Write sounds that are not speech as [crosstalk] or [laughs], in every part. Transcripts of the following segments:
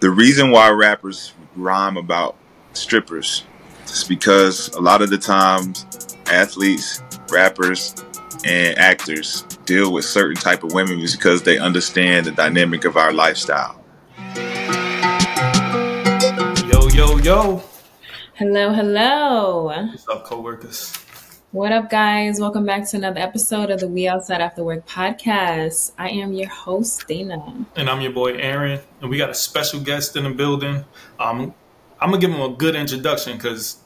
the reason why rappers rhyme about strippers is because a lot of the times athletes, rappers, and actors deal with certain type of women because they understand the dynamic of our lifestyle. Yo, yo, yo. Hello, hello. What's up, coworkers? What up, guys? Welcome back to another episode of the We Outside After Work podcast. I am your host, Dana. And I'm your boy, Aaron. And we got a special guest in the building. Um, I'm going to give him a good introduction because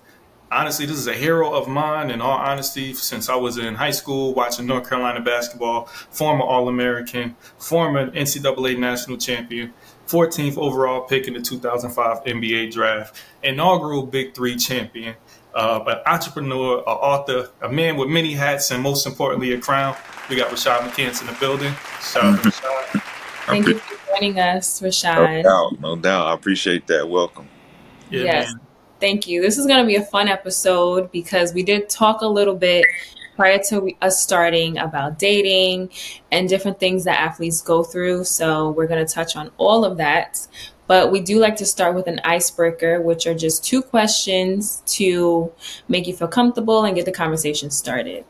honestly, this is a hero of mine, in all honesty, since I was in high school watching North Carolina basketball, former All American, former NCAA national champion, 14th overall pick in the 2005 NBA draft, inaugural Big Three champion uh, an entrepreneur, an author, a man with many hats, and most importantly, a crown. We got Rashad McCants in the building. Shout out to Rashad. Thank you for joining us, Rashad. No doubt, no doubt. I appreciate that. Welcome. Yeah, yes. Man. Thank you. This is going to be a fun episode because we did talk a little bit prior to us starting about dating and different things that athletes go through. So we're going to touch on all of that. But we do like to start with an icebreaker, which are just two questions to make you feel comfortable and get the conversation started.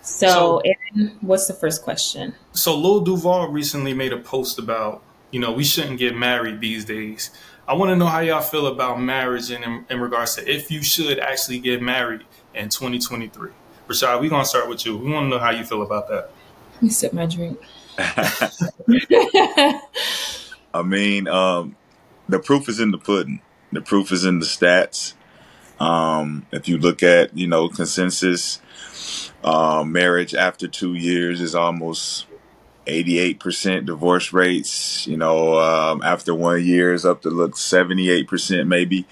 So, so Aaron, what's the first question? So, Lil Duval recently made a post about, you know, we shouldn't get married these days. I want to know how y'all feel about marriage and in, in regards to if you should actually get married in 2023. Rashad, we're going to start with you. We want to know how you feel about that. Let me sip my drink. [laughs] I mean, um, the proof is in the pudding. The proof is in the stats. Um, if you look at, you know, consensus, um, marriage after two years is almost 88% divorce rates. You know, um, after one year is up to look 78% maybe.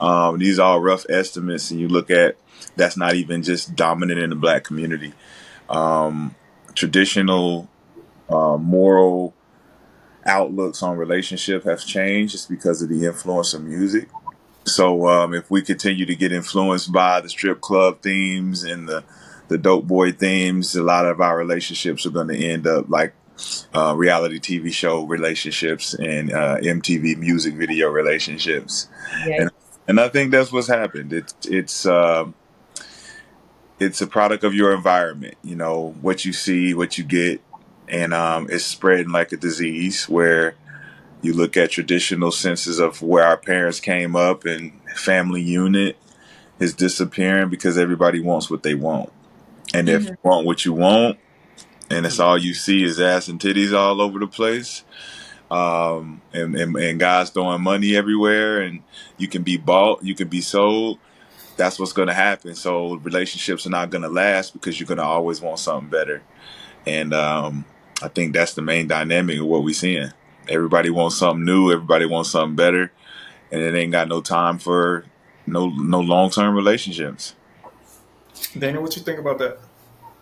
Um, these are all rough estimates, and you look at that's not even just dominant in the black community. Um, traditional uh, moral outlooks on relationship have changed just because of the influence of music. So um, if we continue to get influenced by the strip club themes and the the dope boy themes, a lot of our relationships are going to end up like uh, reality TV show relationships and uh, MTV music video relationships. Yes. And, and I think that's what's happened. It's it's uh, it's a product of your environment. You know what you see, what you get, and um, it's spreading like a disease where you look at traditional senses of where our parents came up and family unit is disappearing because everybody wants what they want. And mm-hmm. if you want what you want, and it's all you see is ass and titties all over the place, um, and, and, and guys throwing money everywhere, and you can be bought, you can be sold. That's what's going to happen. So relationships are not going to last because you're going to always want something better. And um, I think that's the main dynamic of what we're seeing. Everybody wants something new. Everybody wants something better, and it ain't got no time for no no long term relationships. Dana, what you think about that?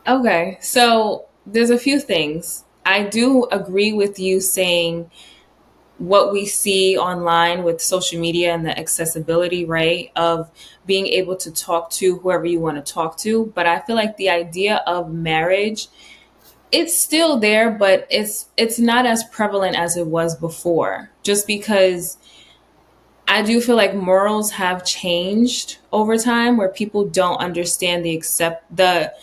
Okay, so there's a few things. I do agree with you saying what we see online with social media and the accessibility, right, of being able to talk to whoever you want to talk to. But I feel like the idea of marriage it's still there, but it's it's not as prevalent as it was before. Just because I do feel like morals have changed over time, where people don't understand the accept the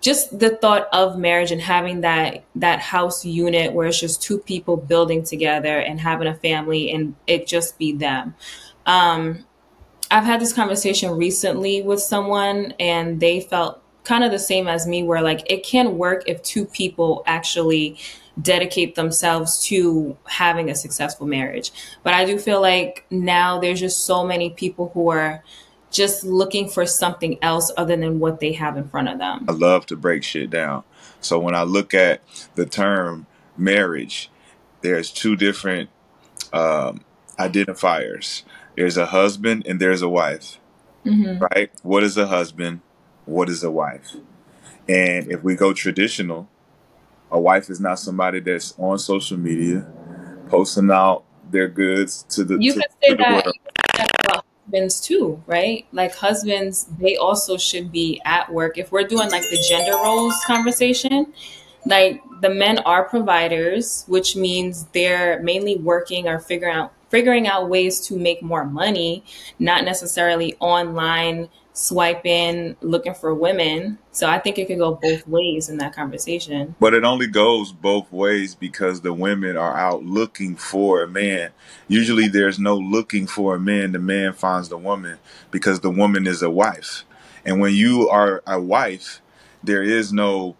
just the thought of marriage and having that that house unit where it's just two people building together and having a family and it just be them. Um, I've had this conversation recently with someone and they felt kind of the same as me where like it can work if two people actually dedicate themselves to having a successful marriage. But I do feel like now there's just so many people who are just looking for something else other than what they have in front of them. I love to break shit down. So when I look at the term marriage, there's two different um, identifiers. There's a husband and there's a wife. Mm-hmm. Right? What is a husband? What is a wife? And if we go traditional, a wife is not somebody that's on social media posting out their goods to the you to, can say that, that about husbands too, right? Like husbands, they also should be at work. If we're doing like the gender roles conversation, like the men are providers, which means they're mainly working or figuring out figuring out ways to make more money, not necessarily online swiping, looking for women. So I think it could go both ways in that conversation. But it only goes both ways because the women are out looking for a man. Usually there's no looking for a man. The man finds the woman because the woman is a wife. And when you are a wife, there is no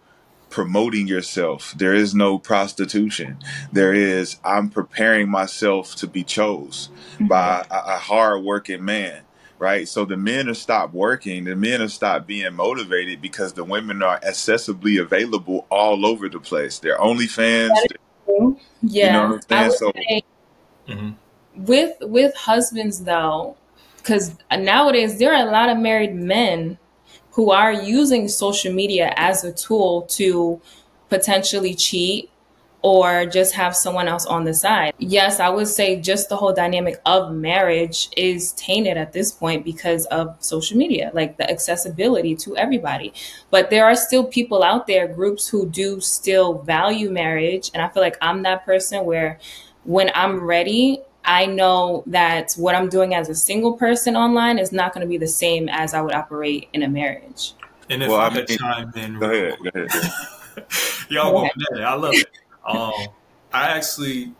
promoting yourself. There is no prostitution. There is, I'm preparing myself to be chose by a, a hard working man right? So the men have stopped working, the men have stopped being motivated because the women are accessibly available all over the place. They're OnlyFans. Yeah, you know what I'm So, mm-hmm. with with husbands though, because nowadays there are a lot of married men who are using social media as a tool to potentially cheat or just have someone else on the side. Yes, I would say just the whole dynamic of marriage is tainted at this point because of social media, like the accessibility to everybody. But there are still people out there, groups who do still value marriage. And I feel like I'm that person where when I'm ready, I know that what I'm doing as a single person online is not going to be the same as I would operate in a marriage. And if well, I could chime in, go ahead, go ahead. [laughs] Y'all go ahead. I love it. Um, I actually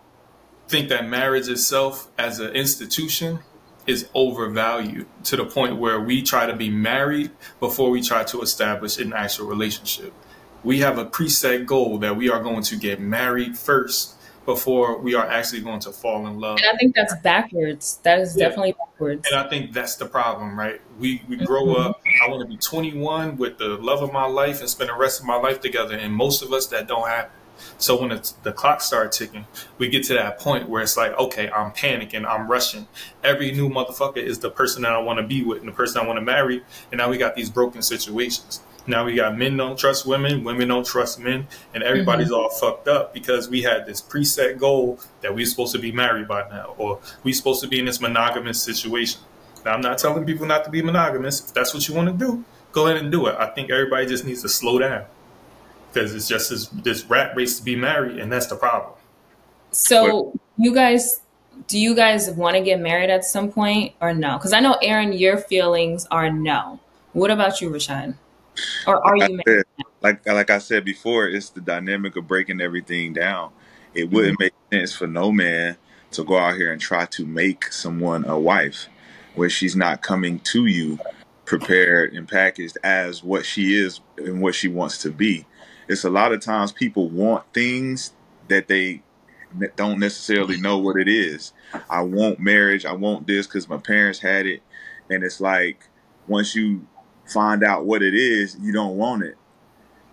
think that marriage itself as an institution is overvalued to the point where we try to be married before we try to establish an actual relationship. We have a preset goal that we are going to get married first before we are actually going to fall in love. And I think that's backwards. That is yeah. definitely backwards. And I think that's the problem, right? We we grow mm-hmm. up. I want to be 21 with the love of my life and spend the rest of my life together. And most of us that don't happen. So when it's, the clock starts ticking, we get to that point where it's like, okay, I'm panicking, I'm rushing. Every new motherfucker is the person that I want to be with and the person I want to marry. And now we got these broken situations. Now we got men don't trust women, women don't trust men, and everybody's mm-hmm. all fucked up because we had this preset goal that we're supposed to be married by now, or we're supposed to be in this monogamous situation. Now I'm not telling people not to be monogamous. If that's what you want to do, go ahead and do it. I think everybody just needs to slow down because it's just this, this rat race to be married, and that's the problem. So, you guys, do you guys want to get married at some point or no? Because I know, Aaron, your feelings are no. What about you, Rashad? Or are like you said, like like I said before, it's the dynamic of breaking everything down. It wouldn't mm-hmm. make sense for no man to go out here and try to make someone a wife where she's not coming to you prepared and packaged as what she is and what she wants to be it's a lot of times people want things that they don't necessarily know what it is. I want marriage. I want this because my parents had it. And it's like, once you find out what it is, you don't want it.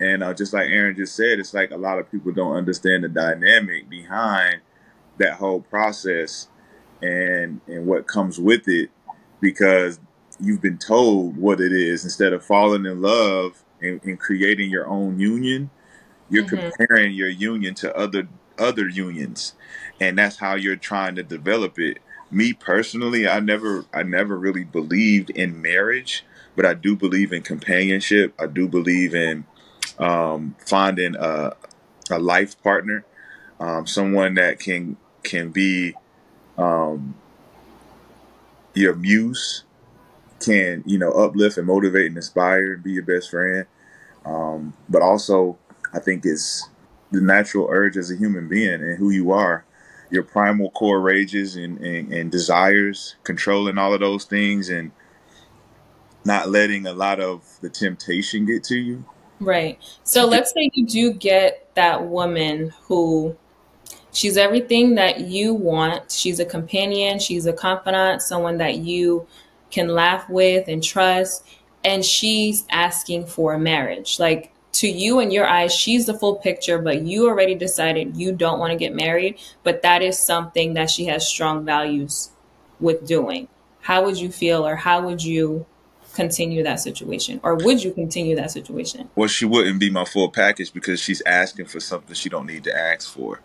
And uh, just like Aaron just said, it's like a lot of people don't understand the dynamic behind that whole process and and what comes with it because you've been told what it is instead of falling in love and, and creating your own union, you're mm-hmm. comparing your union to other other unions, and that's how you're trying to develop it. Me personally, I never I never really believed in marriage, but I do believe in companionship. I do believe in um, finding a, a life partner, um, someone that can can be um, your muse, can you know uplift and motivate and inspire and be your best friend. Um, but also i think it's the natural urge as a human being and who you are your primal core rages and, and, and desires controlling all of those things and not letting a lot of the temptation get to you. Right. So let's say you do get that woman who she's everything that you want. She's a companion. She's a confidant someone that you can laugh with and trust. And she's asking for a marriage. Like to you in your eyes, she's the full picture, but you already decided you don't want to get married. But that is something that she has strong values with doing. How would you feel, or how would you continue that situation or would you continue that situation well she wouldn't be my full package because she's asking for something she don't need to ask for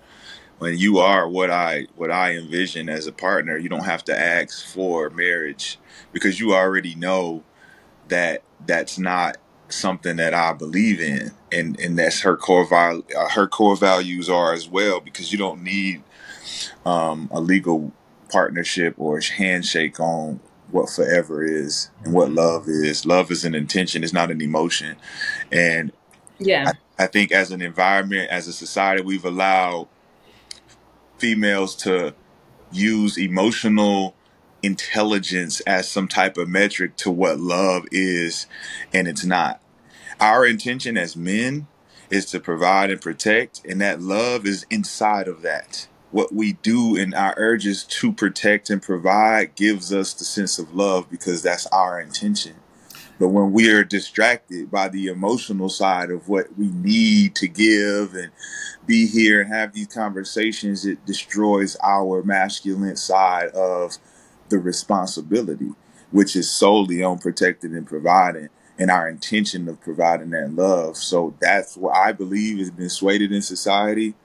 when you are what I what I envision as a partner, you don't have to ask for marriage because you already know that that's not something that I believe in, and and that's her core val- uh, her core values are as well because you don't need um, a legal partnership or handshake on what forever is and what love is. Love is an intention, it's not an emotion. And Yeah. I, I think as an environment, as a society, we've allowed females to use emotional intelligence as some type of metric to what love is, and it's not. Our intention as men is to provide and protect, and that love is inside of that. What we do in our urges to protect and provide gives us the sense of love because that's our intention. But when we are distracted by the emotional side of what we need to give and be here and have these conversations, it destroys our masculine side of the responsibility, which is solely on protecting and providing and our intention of providing that love. So that's what I believe has been swayed in society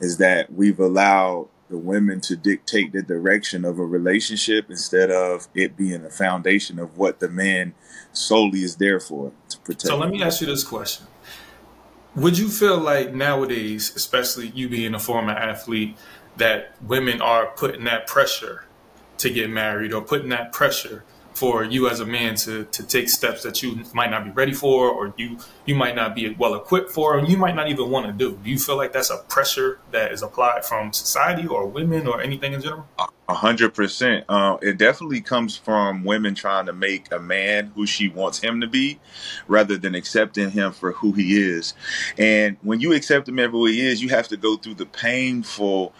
is that we've allowed the women to dictate the direction of a relationship instead of it being the foundation of what the man solely is there for to protect. So let me ask you this question. Would you feel like nowadays, especially you being a former athlete, that women are putting that pressure to get married or putting that pressure for you as a man to, to take steps that you might not be ready for or you you might not be well equipped for and you might not even want to do do you feel like that's a pressure that is applied from society or women or anything in general A hundred percent. Uh, it definitely comes from women trying to make a man who she wants him to be, rather than accepting him for who he is. And when you accept him for who he is, you have to go through the painful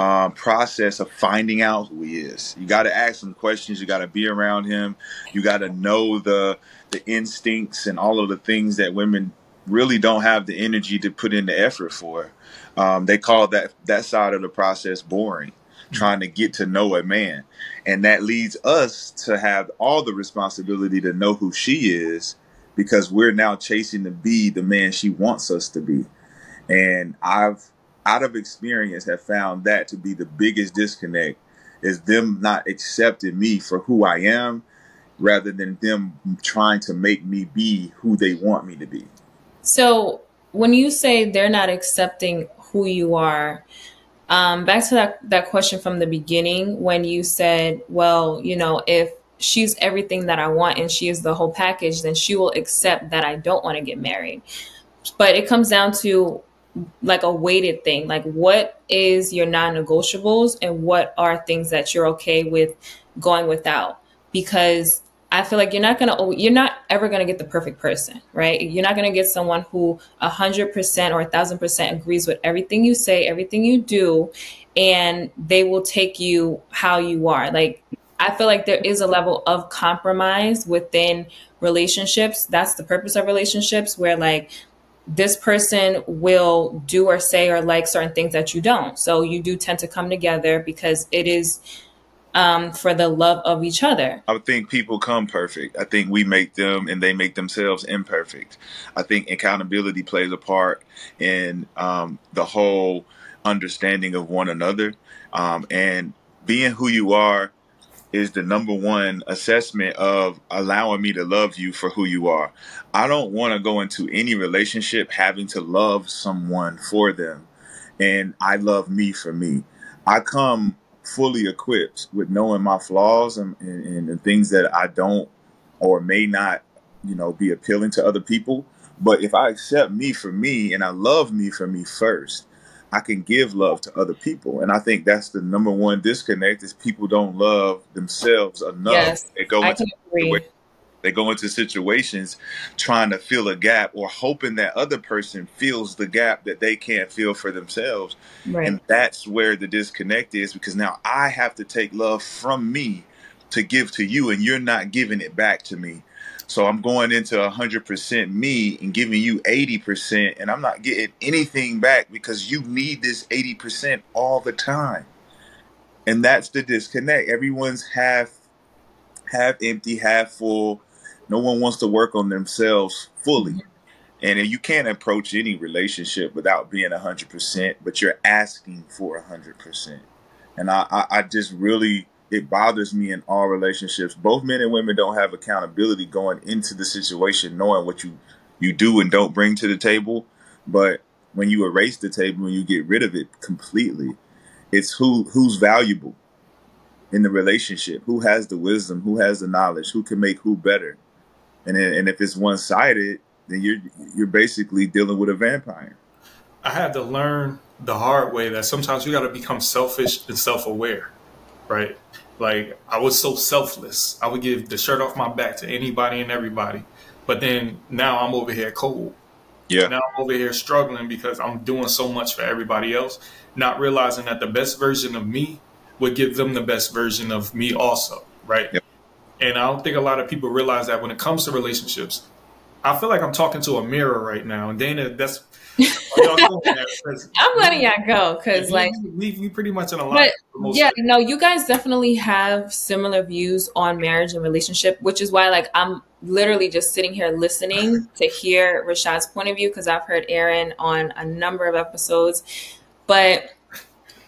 um, process of finding out who he is. You got to ask him questions. You got to be around him. You got to know the the instincts and all of the things that women really don't have the energy to put in the effort for. Um, they call that that side of the process boring. Trying to get to know a man, and that leads us to have all the responsibility to know who she is, because we're now chasing to be the man she wants us to be. And I've out of experience have found that to be the biggest disconnect is them not accepting me for who I am rather than them trying to make me be who they want me to be. So when you say they're not accepting who you are, um, back to that, that question from the beginning when you said, well, you know, if she's everything that I want and she is the whole package, then she will accept that I don't want to get married. But it comes down to like a weighted thing. Like, what is your non negotiables and what are things that you're okay with going without? Because I feel like you're not gonna you're not ever gonna get the perfect person, right? You're not gonna get someone who a hundred percent or a thousand percent agrees with everything you say, everything you do, and they will take you how you are. Like I feel like there is a level of compromise within relationships. That's the purpose of relationships, where like this person will do or say or like certain things that you don't. So you do tend to come together because it is um, for the love of each other. I think people come perfect. I think we make them and they make themselves imperfect. I think accountability plays a part in um, the whole understanding of one another. Um, and being who you are is the number one assessment of allowing me to love you for who you are. I don't want to go into any relationship having to love someone for them. And I love me for me. I come fully equipped with knowing my flaws and, and, and the things that I don't or may not, you know, be appealing to other people. But if I accept me for me and I love me for me first, I can give love to other people. And I think that's the number one disconnect is people don't love themselves enough. Yes, They go I into can agree. they go into situations trying to fill a gap or hoping that other person fills the gap that they can't fill for themselves. Right. And that's where the disconnect is because now I have to take love from me to give to you and you're not giving it back to me. So I'm going into 100% me and giving you 80% and I'm not getting anything back because you need this 80% all the time. And that's the disconnect. Everyone's half half empty, half full. No one wants to work on themselves fully. And you can't approach any relationship without being 100%, but you're asking for 100%. And I, I, I just really, it bothers me in all relationships. Both men and women don't have accountability going into the situation, knowing what you, you do and don't bring to the table. But when you erase the table and you get rid of it completely, it's who who's valuable. in the relationship? Who has the wisdom? Who has the knowledge? Who can make who better? And and if it's one sided, then you're you're basically dealing with a vampire. I had to learn the hard way that sometimes you got to become selfish and self aware, right? Like I was so selfless. I would give the shirt off my back to anybody and everybody. But then now I'm over here cold. Yeah. Now I'm over here struggling because I'm doing so much for everybody else, not realizing that the best version of me would give them the best version of me also, right? Yep. And I don't think a lot of people realize that when it comes to relationships. I feel like I'm talking to a mirror right now. And Dana, that's [laughs] I'm letting y'all go because, like, we, we pretty much in a lot. Yeah, no, you guys definitely have similar views on marriage and relationship, which is why, like, I'm literally just sitting here listening [laughs] to hear Rashad's point of view because I've heard Aaron on a number of episodes, but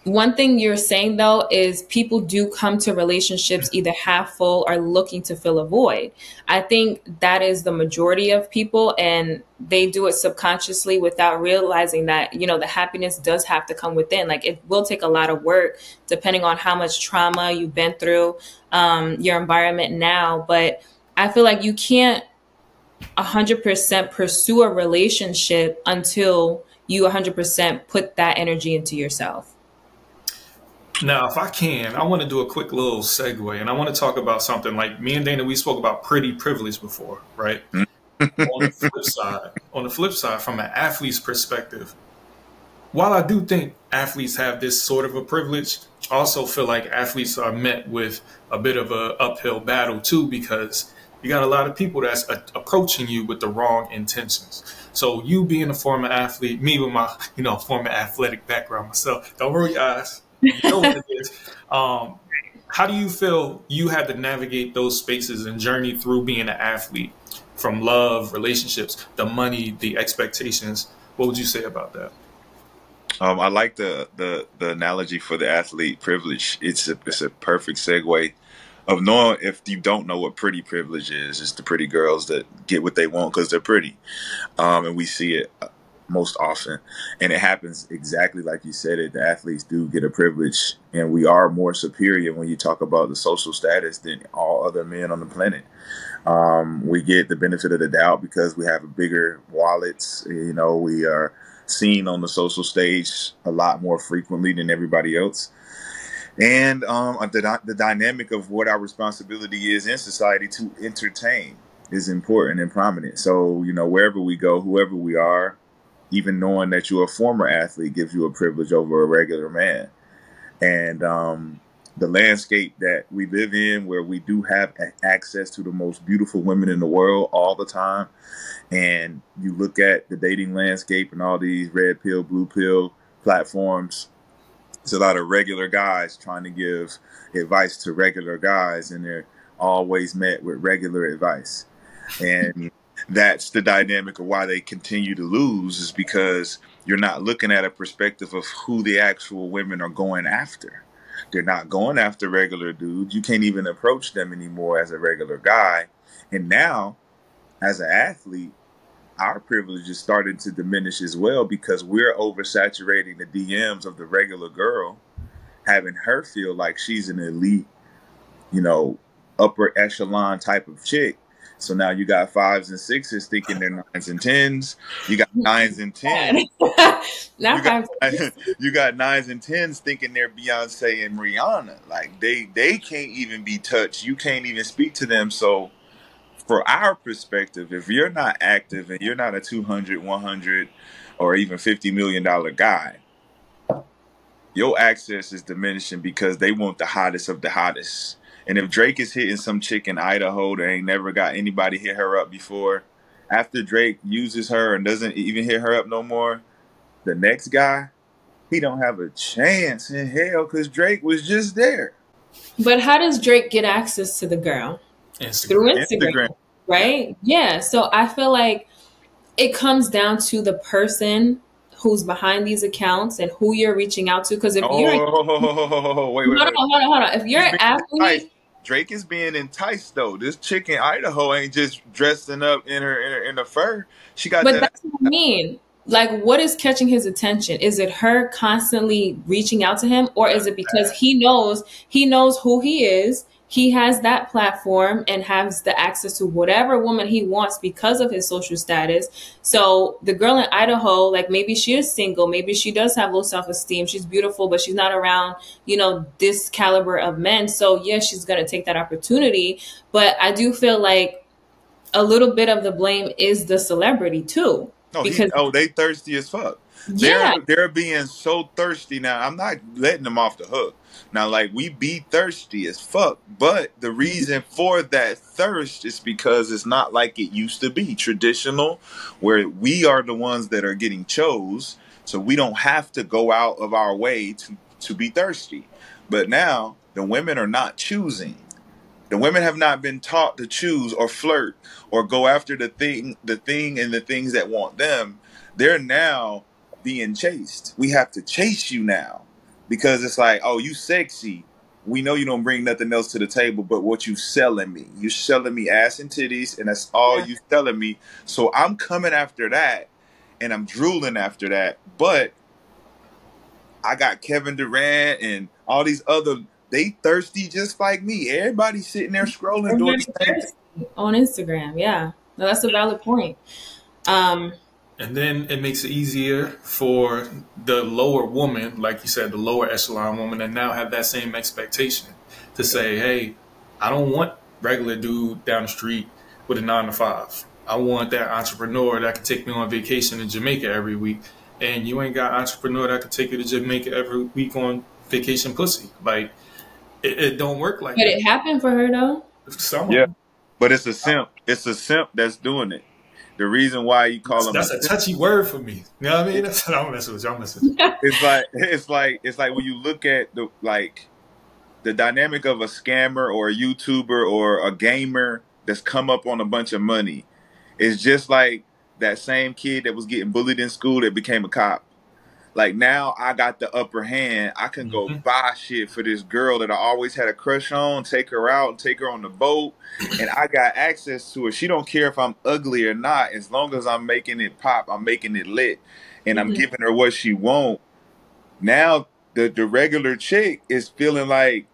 one thing you're saying though is people do come to relationships either half full or looking to fill a void. I think that is the majority of people and they do it subconsciously without realizing that, you know, the happiness does have to come within. Like it will take a lot of work depending on how much trauma you've been through, um, your environment now. But I feel like you can't 100% pursue a relationship until you 100% put that energy into yourself. Now, if I can, I want to do a quick little segue and I want to talk about something like me and Dana, we spoke about pretty privilege before, right? Mm-hmm. on the flip side, on the flip side, from an athlete's perspective, while I do think athletes have this sort of a privilege, I also feel like athletes are met with a bit of a uphill battle too, because you got a lot of people that's a- approaching you with the wrong intentions. So you being a former athlete, me with my, you know, former athletic background myself, don't roll your eyes you know what it is. Um, how do you feel you had to navigate those spaces and journey through being an athlete from love, relationships, the money, the expectations? What would you say about that? Um, I like the, the the analogy for the athlete privilege. It's a it's a perfect segue of knowing if you don't know what pretty privilege is. It's the pretty girls that get what they want because they're pretty, um, and we see it most often. And it happens exactly like you said it. The athletes do get a privilege, and we are more superior when you talk about the social status than all other men on the planet. Um, we get the benefit of the doubt because we have bigger wallets. You know, we are seen on the social stage a lot more frequently than everybody else. And um, the, the dynamic of what our responsibility is in society to entertain is important and prominent. So, you know, wherever we go, whoever we are, even knowing that you're a former athlete gives you a privilege over a regular man. And um, the landscape that we live in, where we do have access to the most beautiful women in the world all the time, and you look at the dating landscape and all these red pill, blue pill platforms, it's a lot of regular guys trying to give advice to regular guys, and they're always met with regular advice. And that's the dynamic of why they continue to lose is because you're not looking at a perspective of who the actual women are going after. They're not going after regular dudes. You can't even approach them anymore as a regular guy. And now, as an athlete, our privilege is starting to diminish as well because we're oversaturating the DMs of the regular girl, having her feel like she's an elite, you know, upper echelon type of chick so now you got fives and sixes thinking they're nines and tens. You got nines and [laughs] tens. you, got, [laughs] [laughs] you got nines and tens thinking they're Beyonce and Rihanna. Like they they can't even be touched. You can't even speak to them. So for our perspective, if you're not active and you're not a 200, 100 or even 50 million dollar guy, your access is diminishing because they want the hottest of the hottest and if Drake is hitting some chick in Idaho that ain't never got anybody hit her up before, after Drake uses her and doesn't even hit her up no more, the next guy, he don't have a chance in hell because Drake was just there. But how does Drake get access to the girl? Instagram. Through Instagram, Instagram. Right? Yeah. So I feel like it comes down to the person who's behind these accounts and who you're reaching out to. Because if oh, you're [laughs] wait, wait, hold on, hold on, hold on. If you're an athlete, Drake is being enticed though. This chick in Idaho ain't just dressing up in her in her, in the fur. She got. But that, that's what I mean. like what is catching his attention is it her constantly reaching out to him or is it because he knows he knows who he is he has that platform and has the access to whatever woman he wants because of his social status. So the girl in Idaho, like maybe she is single, maybe she does have low self esteem. She's beautiful, but she's not around, you know, this caliber of men. So yes, she's gonna take that opportunity. But I do feel like a little bit of the blame is the celebrity too. No, because he, oh, they thirsty as fuck. Yeah. They're they're being so thirsty now. I'm not letting them off the hook. Now, like we be thirsty as fuck, but the reason for that thirst is because it's not like it used to be traditional, where we are the ones that are getting chose, so we don't have to go out of our way to to be thirsty. But now the women are not choosing. The women have not been taught to choose or flirt or go after the thing, the thing and the things that want them. They're now being chased. We have to chase you now because it's like, oh, you sexy. We know you don't bring nothing else to the table, but what you selling me? You selling me ass and titties, and that's all yeah. you selling me. So I'm coming after that, and I'm drooling after that. But I got Kevin Durant and all these other. They thirsty just like me. Everybody sitting there scrolling doing on Instagram. Yeah, no, that's a valid point. Um, and then it makes it easier for the lower woman, like you said, the lower echelon woman, and now have that same expectation to say, hey, I don't want regular dude down the street with a nine to five. I want that entrepreneur that can take me on vacation in Jamaica every week. And you ain't got entrepreneur that can take you to Jamaica every week on vacation pussy. Like it, it don't work like that. but that. it happened for her though. Someone. Yeah. But it's a simp. It's a simp that's doing it the reason why you call them that's a, touchy word for me. You know what I mean? [laughs] That's what I'm messing with. I'm messing. with. [laughs] It's like it's like it's like when you look at the like the dynamic of a scammer or a YouTuber or a gamer that's come up on a bunch of money. It's just like that same kid that was getting bullied in school that became a cop. Like now I got the upper hand. I can go mm-hmm. buy shit for this girl that I always had a crush on, take her out and take her on the boat. And I got access to her. She don't care if I'm ugly or not. As long as I'm making it pop, I'm making it lit. And mm-hmm. I'm giving her what she want. Now the, the regular chick is feeling like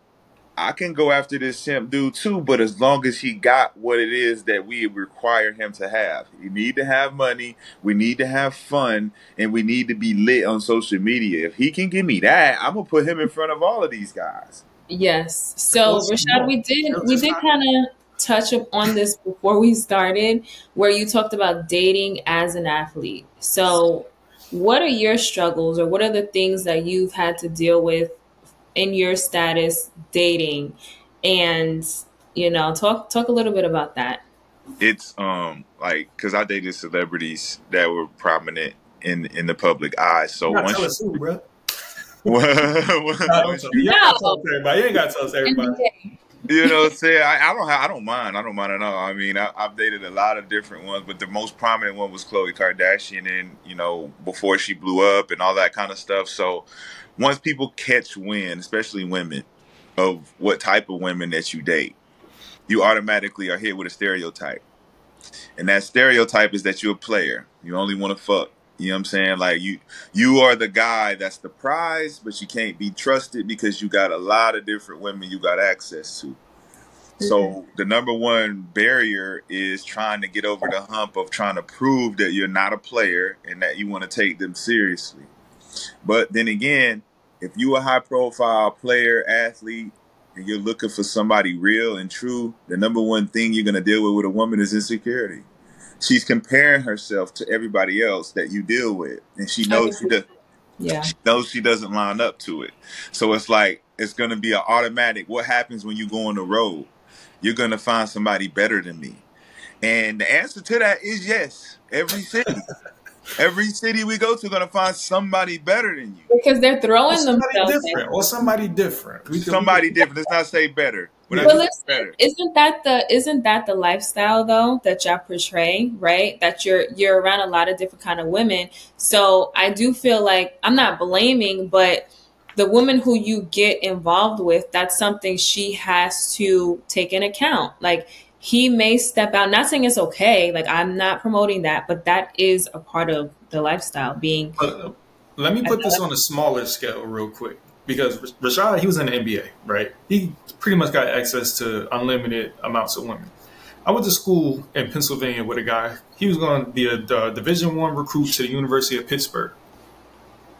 I can go after this simp dude too, but as long as he got what it is that we require him to have. We need to have money, we need to have fun, and we need to be lit on social media. If he can give me that, I'm gonna put him in front of all of these guys. Yes. So Rashad, we did we did kind of touch on this before we started, where you talked about dating as an athlete. So what are your struggles or what are the things that you've had to deal with in your status dating and you know talk talk a little bit about that it's um like because i dated celebrities that were prominent in in the public eye so once [laughs] tell us who, bro. you, you, ain't got to tell us everybody you know what I'm saying? I, I, don't have, I don't mind. I don't mind at all. I mean, I, have dated a lot of different ones, but the most prominent one was Khloe Kardashian, and you know, before she blew up and all that kind of stuff. So, once people catch wind, especially women, of what type of women that you date, you automatically are hit with a stereotype. And that stereotype is that you're a player. You only want to fuck. You know what I'm saying? Like you you are the guy that's the prize, but you can't be trusted because you got a lot of different women you got access to. So mm-hmm. the number one barrier is trying to get over the hump of trying to prove that you're not a player and that you want to take them seriously. But then again, if you a high profile player, athlete, and you're looking for somebody real and true, the number one thing you're gonna deal with with a woman is insecurity. She's comparing herself to everybody else that you deal with, and she knows she does. Yeah. She knows she doesn't line up to it. So it's like it's gonna be an automatic. What happens when you go on the road? You're gonna find somebody better than me. And the answer to that is yes. Every city. Every city we go to, gonna find somebody better than you because they're throwing themselves different or somebody different. We somebody different. Let's not say better. But listen, better. isn't that the isn't that the lifestyle though that y'all portray, right? That you're you're around a lot of different kind of women. So I do feel like I'm not blaming, but the woman who you get involved with, that's something she has to take in account. Like he may step out. Not saying it's okay. Like I'm not promoting that, but that is a part of the lifestyle. Being. Uh, let me put this on a smaller scale, real quick, because Rashad, he was in the NBA, right? He pretty much got access to unlimited amounts of women. I went to school in Pennsylvania with a guy. He was going to be a uh, Division One recruit to the University of Pittsburgh.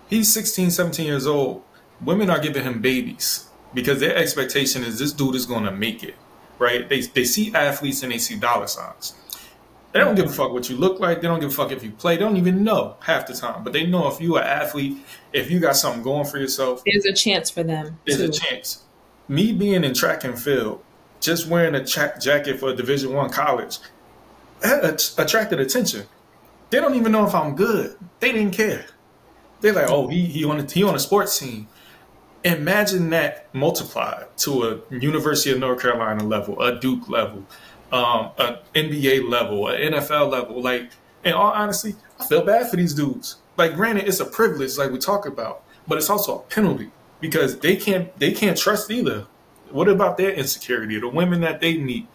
He's 16, 17 years old. Women are giving him babies because their expectation is this dude is going to make it, right? They, they see athletes and they see dollar signs. They don't give a fuck what you look like. They don't give a fuck if you play. They don't even know half the time. But they know if you're an athlete, if you got something going for yourself, there's a chance for them. There's too. a chance. Me being in track and field, just wearing a tra- jacket for a Division One college, that attracted attention. They don't even know if I'm good. They didn't care. They're like, oh, he he on a, he on a sports team. Imagine that multiplied to a University of North Carolina level, a Duke level, um, an NBA level, an NFL level. Like, in all honesty, I feel bad for these dudes. Like, granted, it's a privilege, like we talk about, but it's also a penalty because they can't they can't trust either. What about their insecurity? The women that they meet,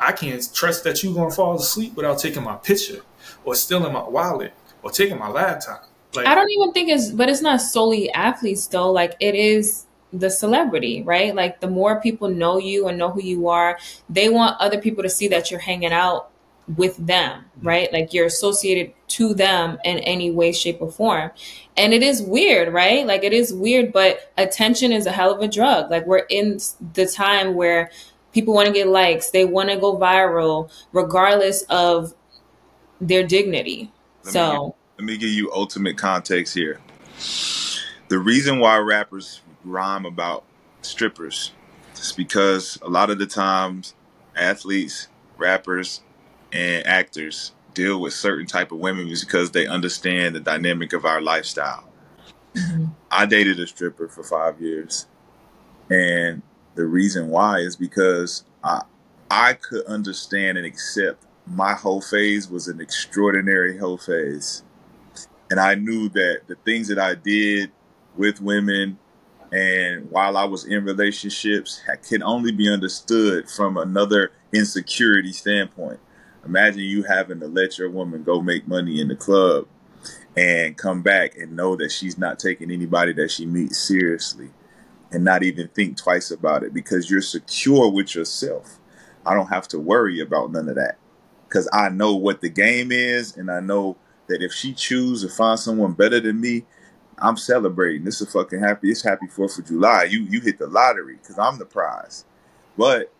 I can't trust that you're gonna fall asleep without taking my picture, or stealing my wallet, or taking my laptop. Like, I don't even think it's, but it's not solely athletes though. Like it is the celebrity, right? Like the more people know you and know who you are, they want other people to see that you're hanging out with them, right? Like you're associated to them in any way, shape, or form. And it is weird, right? Like it is weird, but attention is a hell of a drug. Like we're in the time where people want to get likes, they want to go viral, regardless of their dignity. Let so let me give you ultimate context here. The reason why rappers rhyme about strippers. is because a lot of the times athletes, rappers, and actors deal with certain type of women is because they understand the dynamic of our lifestyle. Mm-hmm. I dated a stripper for five years, and the reason why is because I I could understand and accept my whole phase was an extraordinary whole phase, and I knew that the things that I did with women and while I was in relationships, can only be understood from another insecurity standpoint. Imagine you having to let your woman go make money in the club and come back and know that she's not taking anybody that she meets seriously and not even think twice about it because you're secure with yourself. I don't have to worry about none of that because I know what the game is and I know that if she chooses to find someone better than me, I'm celebrating. This is fucking happy. It's happy Fourth of July. You you hit the lottery because I'm the prize. But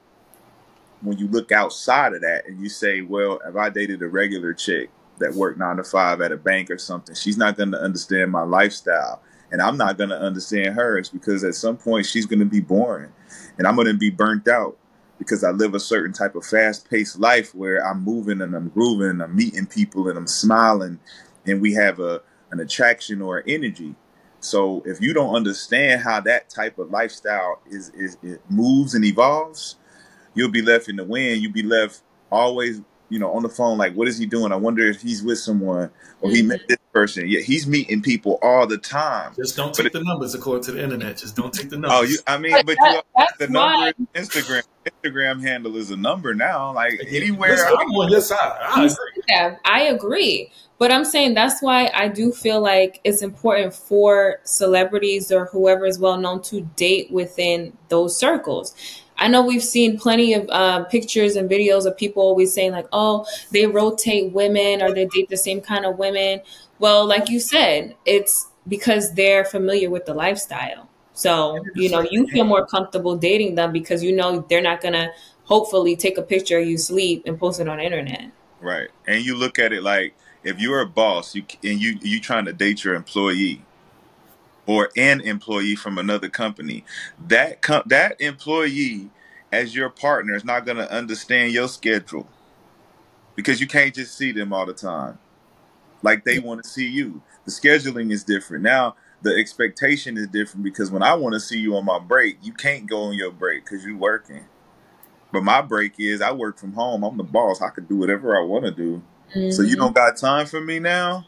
when you look outside of that and you say, well, if I dated a regular chick that worked nine to five at a bank or something, she's not going to understand my lifestyle. And I'm not going to understand hers because at some point she's going to be boring and I'm going to be burnt out because I live a certain type of fast paced life where I'm moving and I'm grooving and I'm meeting people and I'm smiling and we have a, an attraction or energy. So if you don't understand how that type of lifestyle is, is it moves and evolves, you'll be left in the wind. You'll be left always, you know, on the phone like, what is he doing? I wonder if he's with someone or he mm-hmm. met this person. Yeah, he's meeting people all the time. Just don't take but the numbers according to the internet. Just don't take the numbers. Oh, you, I mean, but, but that, you, the number Instagram Instagram handle is a number now. Like anywhere. Listen, I'm on your side. I agree. Yeah, I agree. But I'm saying that's why I do feel like it's important for celebrities or whoever is well known to date within those circles. I know we've seen plenty of uh, pictures and videos of people always saying, like, oh, they rotate women or they date the same kind of women. Well, like you said, it's because they're familiar with the lifestyle. So, you know, you feel more comfortable dating them because you know they're not going to hopefully take a picture of you sleep and post it on the internet. Right. And you look at it like if you're a boss you and you you trying to date your employee or an employee from another company that com- that employee as your partner is not going to understand your schedule because you can't just see them all the time like they want to see you the scheduling is different now the expectation is different because when i want to see you on my break you can't go on your break because you're working but my break is i work from home i'm the boss i can do whatever i want to do Mm-hmm. So you don't got time for me now?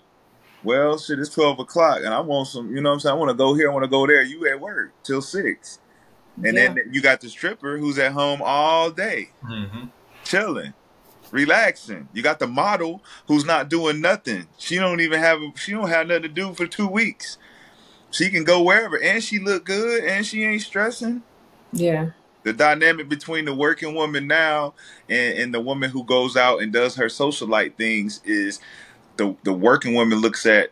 Well, shit, it's twelve o'clock, and I want some. You know what I'm saying? I want to go here. I want to go there. You at work till six, and yeah. then you got the stripper who's at home all day, mm-hmm. chilling, relaxing. You got the model who's not doing nothing. She don't even have she don't have nothing to do for two weeks. She can go wherever, and she look good, and she ain't stressing. Yeah. The dynamic between the working woman now and, and the woman who goes out and does her socialite things is the the working woman looks at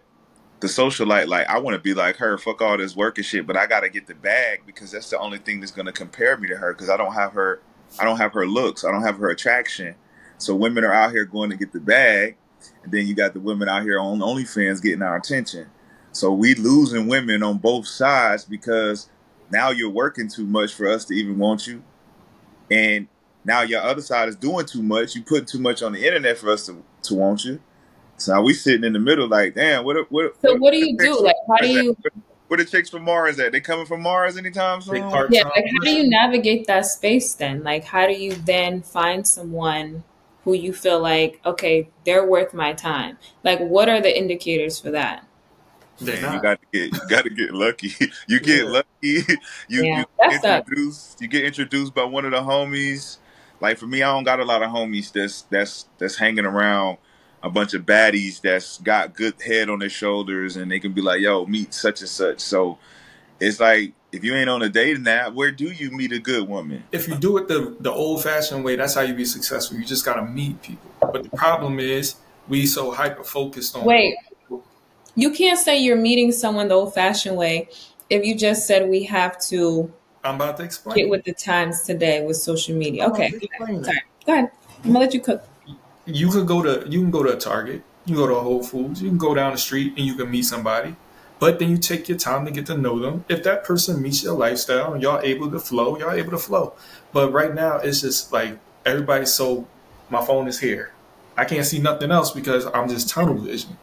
the socialite like I want to be like her. Fuck all this working shit, but I gotta get the bag because that's the only thing that's gonna compare me to her because I don't have her. I don't have her looks. I don't have her attraction. So women are out here going to get the bag, and then you got the women out here on OnlyFans getting our attention. So we losing women on both sides because now you're working too much for us to even want you, and now your other side is doing too much. You put too much on the internet for us to, to want you. So now we sitting in the middle, like, damn, what? What? So what do you do? Like, how do you? Where the chicks from Mars at? They coming from Mars anytime soon? Yeah, like how do you navigate that space then? Like, how do you then find someone who you feel like, okay, they're worth my time? Like, what are the indicators for that? Man, you got to get you got to get lucky. [laughs] You get yeah. lucky. [laughs] You, yeah, you get introduced. You get introduced by one of the homies. Like for me, I don't got a lot of homies that's that's that's hanging around a bunch of baddies that's got good head on their shoulders and they can be like, yo, meet such and such. So it's like if you ain't on a dating app, where do you meet a good woman? If you do it the the old fashioned way, that's how you be successful. You just gotta meet people. But the problem is we so hyper focused on Wait. You can't say you're meeting someone the old fashioned way if you just said we have to I'm about to explain. Get with the times today with social media. Okay. Sorry. Go ahead. I'm gonna let you cook you could go to you can go to a Target, you can go to a Whole Foods, you can go down the street and you can meet somebody. But then you take your time to get to know them. If that person meets your lifestyle and y'all able to flow, y'all able to flow. But right now it's just like everybody's so my phone is here. I can't see nothing else because I'm just tunnel vision.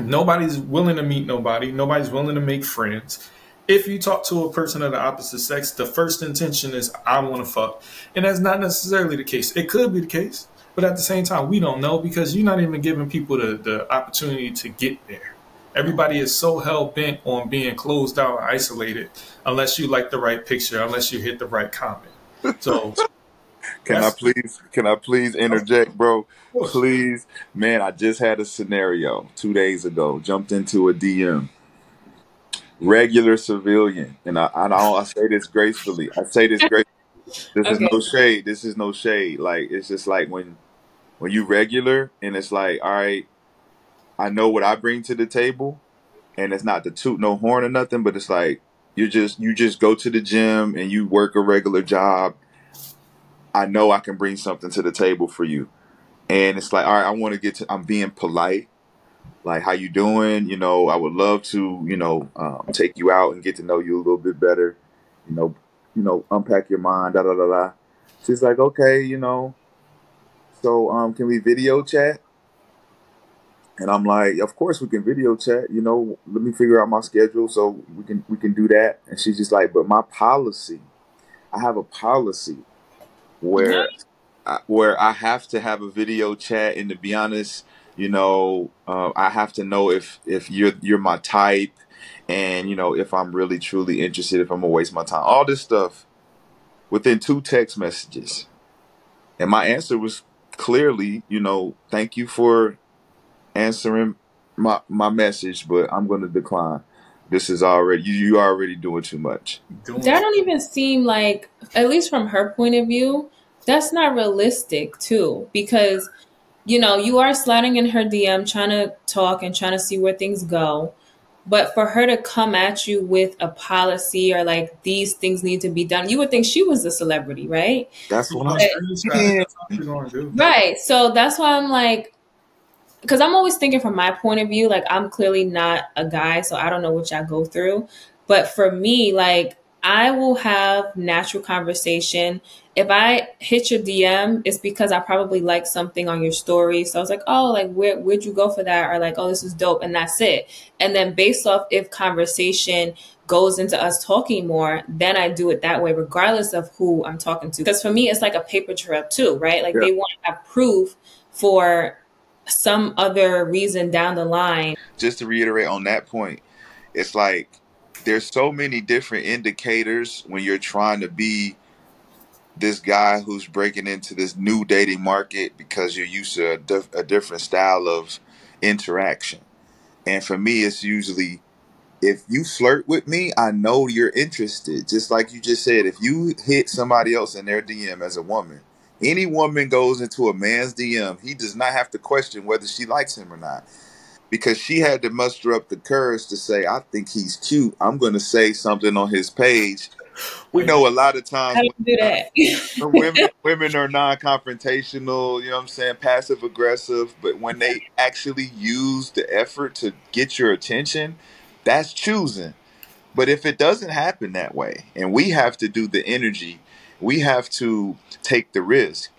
Nobody's willing to meet nobody. Nobody's willing to make friends. If you talk to a person of the opposite sex, the first intention is I want to fuck, and that's not necessarily the case. It could be the case, but at the same time, we don't know because you're not even giving people the, the opportunity to get there. Everybody is so hell bent on being closed out and isolated unless you like the right picture, unless you hit the right comment. So [laughs] Can I please can I please interject, bro? Please. Man, I just had a scenario two days ago. Jumped into a DM. Regular civilian. And I I, I say this gracefully. I say this [laughs] gracefully. This is no shade. This is no shade. Like it's just like when when you regular and it's like, all right, I know what I bring to the table, and it's not to toot no horn or nothing, but it's like you just you just go to the gym and you work a regular job. I know I can bring something to the table for you, and it's like, all right, I want to get to. I'm being polite, like how you doing? You know, I would love to, you know, um, take you out and get to know you a little bit better. You know, you know, unpack your mind. Da da da da. She's like, okay, you know, so um, can we video chat? And I'm like, of course we can video chat. You know, let me figure out my schedule so we can we can do that. And she's just like, but my policy, I have a policy where I, where I have to have a video chat. And to be honest, you know, uh, I have to know if if you're you're my type, and you know if I'm really truly interested. If I'm gonna waste my time, all this stuff within two text messages. And my answer was clearly, you know, thank you for answering my my message, but I'm going to decline. This is already you. You already doing too much. That don't even seem like, at least from her point of view, that's not realistic too. Because you know you are sliding in her DM, trying to talk and trying to see where things go. But for her to come at you with a policy or like these things need to be done, you would think she was a celebrity, right? That's what I'm saying. Right. So that's why I'm like, because I'm always thinking from my point of view, like I'm clearly not a guy, so I don't know what y'all go through. But for me, like I will have natural conversation if I hit your DM, it's because I probably like something on your story. So I was like, oh, like where where'd you go for that? Or like, oh, this is dope, and that's it. And then based off if conversation goes into us talking more, then I do it that way, regardless of who I'm talking to. Because for me, it's like a paper trail too, right? Like yeah. they want to have proof for some other reason down the line. Just to reiterate on that point, it's like there's so many different indicators when you're trying to be this guy who's breaking into this new dating market because you're used to a, a different style of interaction. And for me, it's usually if you flirt with me, I know you're interested. Just like you just said, if you hit somebody else in their DM as a woman, any woman goes into a man's DM, he does not have to question whether she likes him or not. Because she had to muster up the courage to say, I think he's cute. I'm going to say something on his page. We know a lot of times that? [laughs] Uh, when women women are non-confrontational, you know what I'm saying, passive aggressive, but when they actually use the effort to get your attention, that's choosing. But if it doesn't happen that way, and we have to do the energy, we have to take the risk.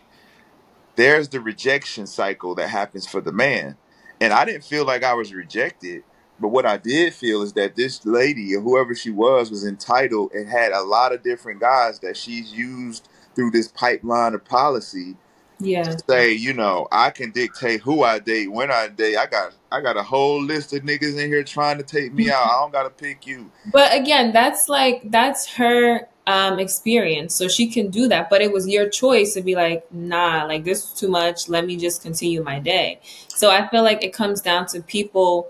There's the rejection cycle that happens for the man. And I didn't feel like I was rejected, but what I did feel is that this lady or whoever she was was entitled and had a lot of different guys that she's used through this pipeline of policy yeah. to say, you know, I can dictate who I date, when I date. I got I got a whole list of niggas in here trying to take me out. I don't gotta pick you. But again, that's like that's her um experience. So she can do that. But it was your choice to be like, nah, like this is too much. Let me just continue my day. So I feel like it comes down to people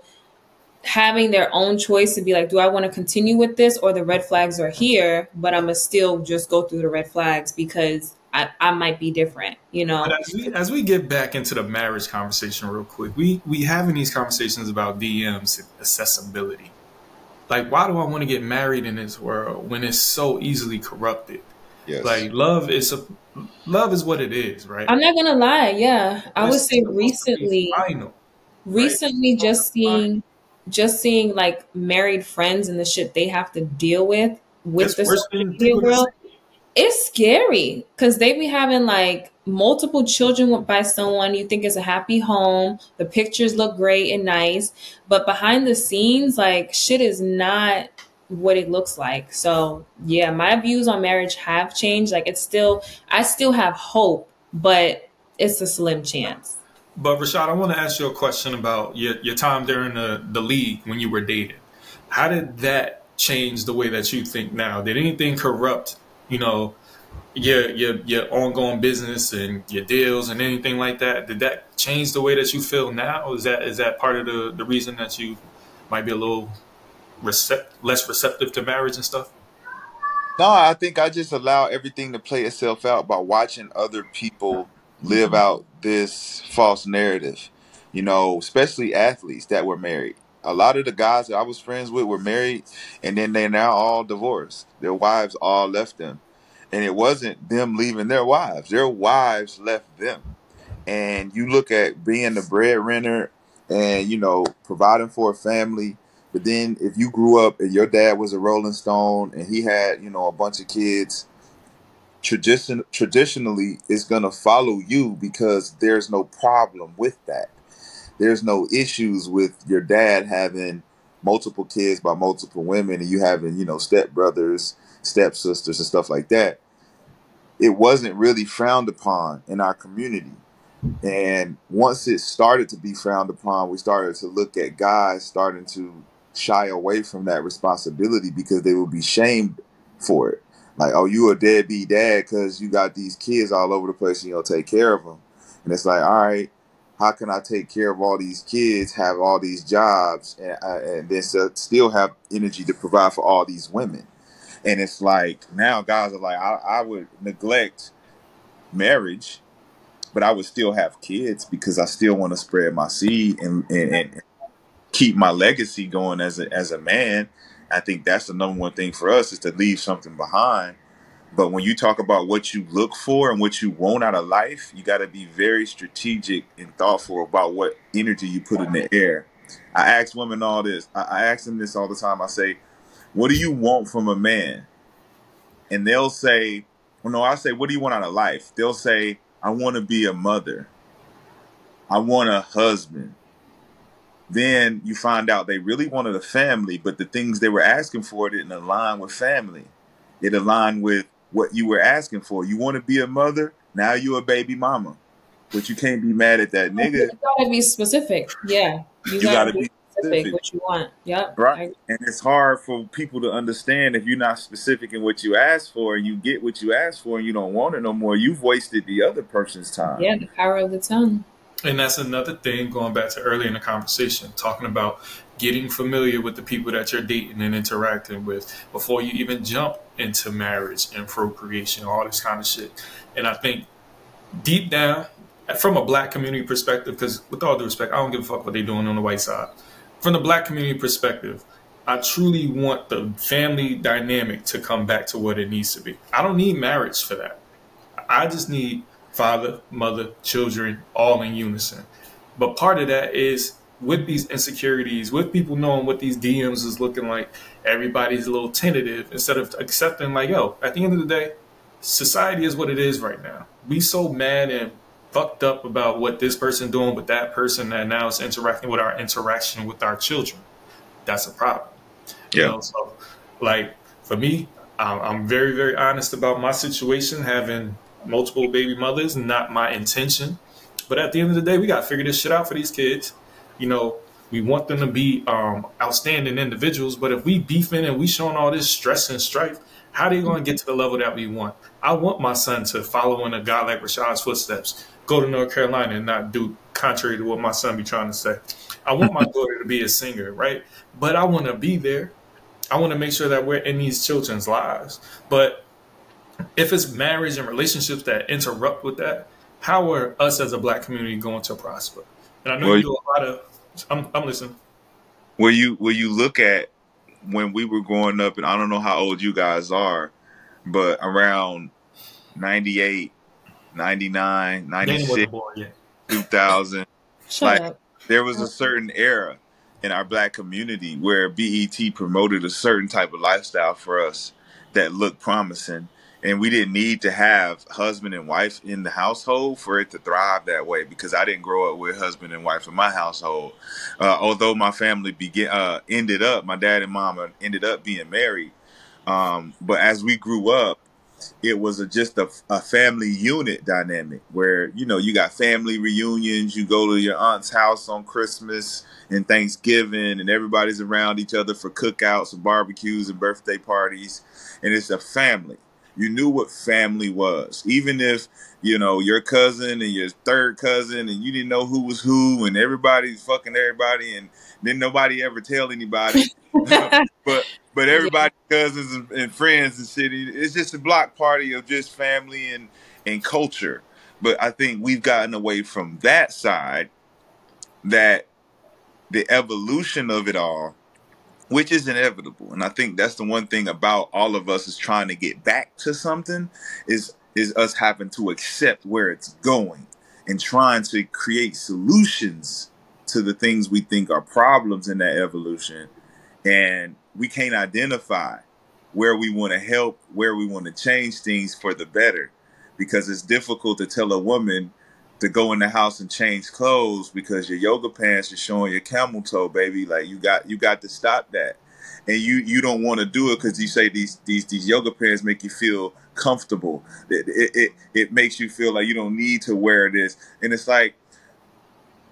having their own choice to be like, do I want to continue with this or the red flags are here, but I'm gonna still just go through the red flags because I, I might be different, you know. But as we as we get back into the marriage conversation real quick, we we having these conversations about DMs accessibility. Like, why do I want to get married in this world when it's so easily corrupted? Yes. Like, love is a love is what it is, right? I'm not gonna lie, yeah. I would say supposed to be recently final. recently just seeing just seeing like married friends and the shit they have to deal with with It's the worse social than media people world it's scary because they be having like multiple children by someone you think is a happy home the pictures look great and nice but behind the scenes like shit is not what it looks like so yeah my views on marriage have changed like it's still i still have hope but it's a slim chance But Rashad, I want to ask you a question about your, your time during the, the league when you were dating. How did that change the way that you think now? Did anything corrupt, you know, your your your ongoing business and your deals and anything like that? Did that change the way that you feel now? Is that is that part of the, the reason that you might be a little recept- less receptive to marriage and stuff? No, I think I just allow everything to play itself out by watching other people live out this false narrative. You know, especially athletes that were married. A lot of the guys that I was friends with were married and then they're now all divorced. Their wives all left them. And it wasn't them leaving their wives. Their wives left them. And you look at being the breadwinner and, you know, providing for a family. But then if you grew up and your dad was a Rolling Stone and he had, you know, a bunch of kids, tradition traditionally going to follow you because there's no problem with that. There's no issues with your dad having multiple kids by multiple women and you having, you know, stepbrothers, stepsisters and stuff like that. It wasn't really frowned upon in our community. And once it started to be frowned upon, we started to look at guys starting to shy away from that responsibility because they would be shamed for it. Like, oh, you a deadbeat dad because you got these kids all over the place and you don't take care of them. And it's like, all right, how can I take care of all these kids, have all these jobs, and, uh, and then still have energy to provide for all these women? And it's like now guys are like, I, I would neglect marriage, but I would still have kids because I still want to spread my seed and, and, and keep my legacy going as a as a man. I think that's the number one thing for us is to leave something behind. But when you talk about what you look for and what you want out of life, you got to be very strategic and thoughtful about what energy you put in the air. I ask women all this. I, ask them this all the time. I say, "What do you want from a man?" And they'll say, "Well, no." I say, "What do you want out of life?" They'll say, "I want to be a mother. I want a husband." then you find out they really wanted a family, but the things they were asking for didn't align with family. It aligned with what you were asking for. You want to be a mother, now you're a baby mama. But you can't be mad at that nigga. You gotta be specific. Yeah. You gotta be specific. What you want? Yep. Right. And it's hard for people to understand if you're not specific in what you ask for and you get what you ask for and you don't want it no more, you've wasted the other person's time. Yeah, the power of the tongue. And that's another thing going back to earlier in the conversation, talking about getting familiar with the people that you're dating and interacting with before you even jump into marriage and procreation, all this kind of shit. And I think deep down, from a black community perspective, because with all due respect, I don't give a fuck what they're doing on the white side. From the black community perspective, I truly want the family dynamic to come back to what it needs to be. I don't need marriage for that. I just need father, mother, children, all in unison. But part of that is with these insecurities, with people knowing what these DMs is looking like, everybody's a little tentative instead of accepting, like, yo, at the end of the day, society is what it is right now. We so mad and fucked up about what this person doing with that person that now is interacting with our interaction with our children. That's a problem. Yeah. You know, so like for me, I'm, I'm very, very honest about my situation, having multiple baby mothers, not my intention. But at the end of the day, we got to figure this shit out for these kids. You know, we want them to be um, outstanding individuals, but if we beefing and we showing all this stress and strife, how are they going to get to the level that we want? I want my son to follow in a guy like Rashad's footsteps, go to North Carolina and not do contrary to what my son be trying to say. I want my [laughs] daughter to be a singer, right? But I want to be there. I want to make sure that we're in these children's lives. But if it's marriage and relationships that interrupt with that, how are us as a black community going to prosper? And I know well, you do a lot of. I'm, I'm listening. Will you will you look at when we were growing up, and I don't know how old you guys are, but around 98, 99, 96, 2000, like up. there was a certain era in our black community where BET promoted a certain type of lifestyle for us that looked promising and we didn't need to have husband and wife in the household for it to thrive that way because I didn't grow up with husband and wife in my household. Uh, although my family began uh, ended up, my dad and mom ended up being married. Um, but as we grew up, it was a, just a, a, family unit dynamic where you know you got family reunions you go to your aunt's house on christmas and thanksgiving and everybody's around each other for cookouts and barbecues and birthday parties and it's a family you knew what family was. Even if, you know, your cousin and your third cousin and you didn't know who was who and everybody's fucking everybody and then nobody ever tell anybody. [laughs] but but everybody cousins and, and, friends and shit. It's just a block party of just family and, and culture. But I think we've gotten away from that side that the evolution of it all which is inevitable. And I think that's the one thing about all of us is trying to get back to something is is us having to accept where it's going and trying to create solutions to the things we think are problems in that evolution. And we can't identify where we want to help, where we want to change things for the better. Because it's difficult to tell a woman to go in the house and change clothes because your yoga pants are showing your camel toe, baby. Like you got you got to stop that, and you you don't want to do it because you say these these these yoga pants make you feel comfortable. It, it it it makes you feel like you don't need to wear this, and it's like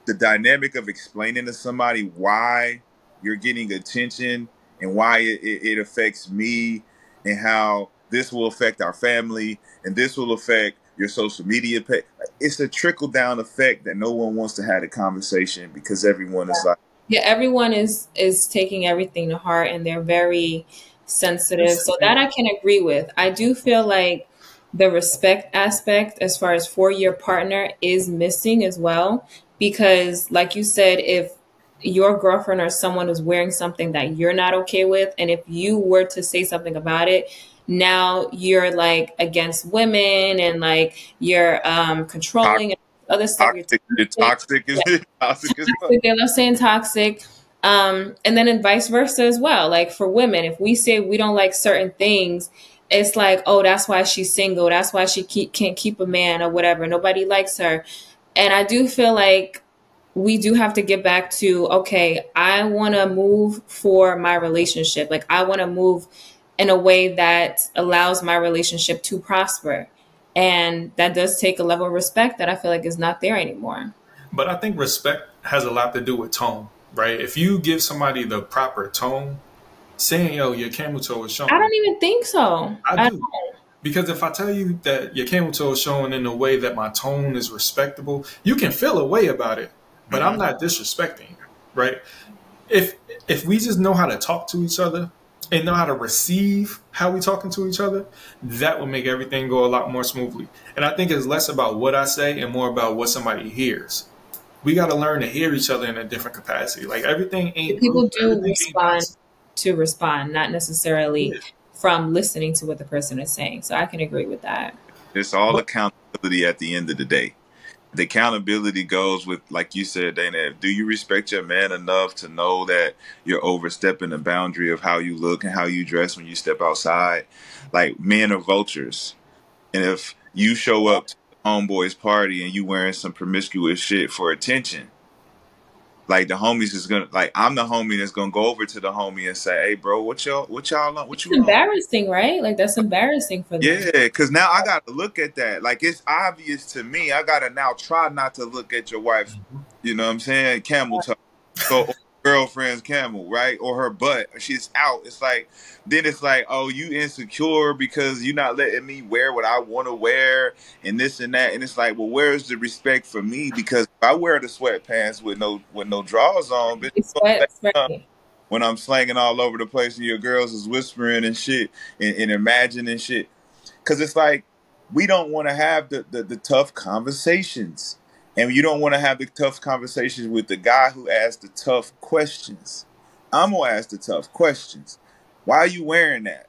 the dynamic of explaining to somebody why you're getting attention and why it, it, it affects me and how this will affect our family and this will affect your social media page. It's a trickle down effect that no one wants to have a conversation because everyone is like, yeah, everyone is is taking everything to heart and they're very sensitive. So that I can agree with. I do feel like the respect aspect as far as for your partner is missing as well because like you said if your girlfriend or someone is wearing something that you're not okay with and if you were to say something about it now you're like against women and like you're um controlling and other stuff. Toxic, you're toxic. You're toxic. toxic, [laughs] toxic they love saying toxic. Um, and then and vice versa as well. Like for women, if we say we don't like certain things, it's like, oh, that's why she's single. That's why she keep, can't keep a man or whatever. Nobody likes her. And I do feel like we do have to get back to okay, I want to move for my relationship. Like I want to move in a way that allows my relationship to prosper. And that does take a level of respect that I feel like is not there anymore. But I think respect has a lot to do with tone. right? If you give somebody the proper tone, saying yo your camel toe is showing. I don't even think so. I do. Because if I tell you that your camel toe is showing in a way that my tone is respectable, you can feel a way about it, but mm-hmm. I'm not disrespecting, right? If if we just know how to talk to each other and know how to receive how we talking to each other, that will make everything go a lot more smoothly. And I think it's less about what I say and more about what somebody hears. We got to learn to hear each other in a different capacity. Like everything ain't people do respond to respond, not necessarily yeah from listening to what the person is saying. So I can agree with that. It's all accountability at the end of the day. The accountability goes with, like you said, Dana, do you respect your man enough to know that you're overstepping the boundary of how you look and how you dress when you step outside? Like men are vultures. And if you show up to homeboy's party and you wearing some promiscuous shit for attention, like the homies is gonna like I'm the homie that's gonna go over to the homie and say, "Hey, bro, what y'all what y'all on? What you?" It's embarrassing, right? Like that's embarrassing for them. Yeah, because now I got to look at that. Like it's obvious to me. I got to now try not to look at your wife. Mm-hmm. You know what I'm saying? Camel toe. So girlfriend's camel, right? Or her butt. She's out. It's like then it's like, oh, you insecure because you're not letting me wear what I want to wear and this and that. And it's like, well, where's the respect for me? Because if I wear the sweatpants with no with no drawers on, bitch, sweat, sweat. when I'm slanging all over the place and your girls is whispering and shit and, and imagining shit. Cause it's like we don't want to have the, the, the tough conversations and you don't want to have the tough conversations with the guy who asked the tough questions. I'm going to ask the tough questions. Why are you wearing that?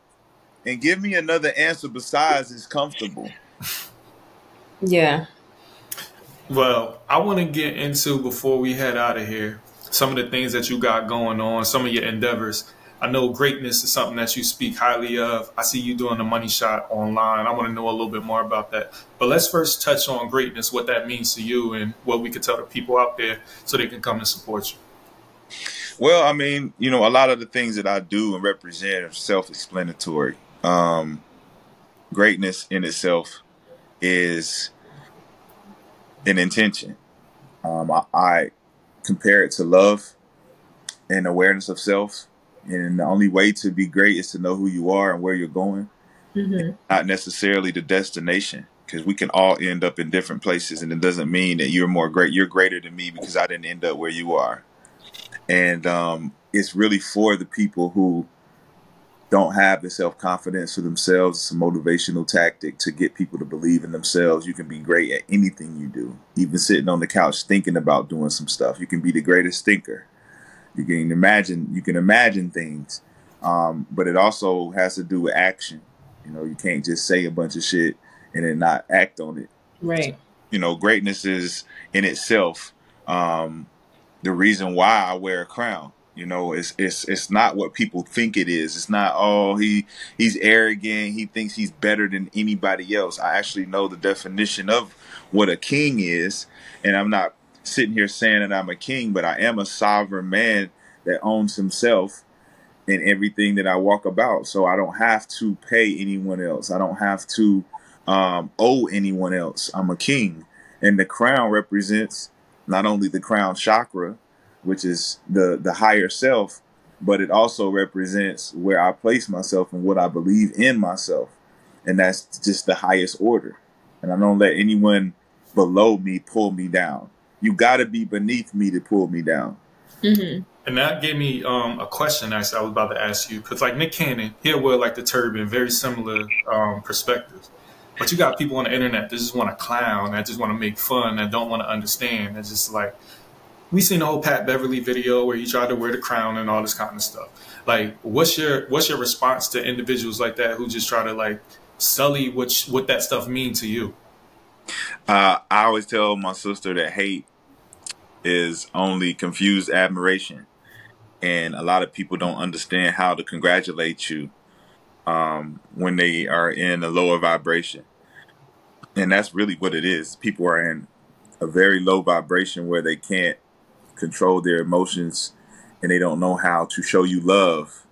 And give me another answer besides it's comfortable. Yeah. Well, I want to get into before we head out of here some of the things that you got going on, some of your endeavors. I know greatness is something that you speak highly of. I see you doing the money shot online. I want to know a little bit more about that. But let's first touch on greatness, what that means to you, and what we could tell the people out there so they can come and support you. Well, I mean, you know, a lot of the things that I do and represent are self-explanatory. Um, greatness in itself is an intention. Um, I, I compare it to love and awareness of self and the only way to be great is to know who you are and where you're going, mm-hmm. not necessarily the destination. Because we can all end up in different places, and it doesn't mean that you're more great. You're greater than me because I didn't end up where you are. And um, it's really for the people who don't have the self confidence for themselves. It's a motivational tactic to get people to believe in themselves. You can be great at anything you do, even sitting on the couch thinking about doing some stuff. You can be the greatest thinker. You can imagine you can imagine things, um, but it also has to do with action. You know, you can't just say a bunch of shit and then not act on it. Right. You know, greatness is in itself um, the reason why I wear a crown. You know, it's it's it's not what people think it is. It's not oh he he's arrogant. He thinks he's better than anybody else. I actually know the definition of what a king is, and I'm not sitting here saying that I'm a king, but I am a sovereign man that owns himself in everything that I walk about. So I don't have to pay anyone else. I don't have to um, owe anyone else. I'm a king. And the crown represents not only the crown chakra, which is the, the higher self, but it also represents where I place myself and what I believe in myself. And that's just the highest order. And I don't let anyone below me pull me down you got to be beneath me to pull me down. Mm-hmm. And that gave me um, a question actually I was about to ask you because like Nick Cannon, he'll wear like the turban, very similar um, perspectives. But you got people on the internet that just want to clown, that just want to make fun, that don't want to understand. It's just like we seen the whole Pat Beverley video where he tried to wear the crown and all this kind of stuff. Like, what's your what's your response to individuals like that who just try to like sully what what that stuff mean to you? Uh, I always tell my sister that hate is only confused admiration. And a lot of people don't understand how to congratulate you um, when they are in a lower vibration. And that's really what it is. People are in a very low vibration where they can't control their emotions and they don't know how to show you love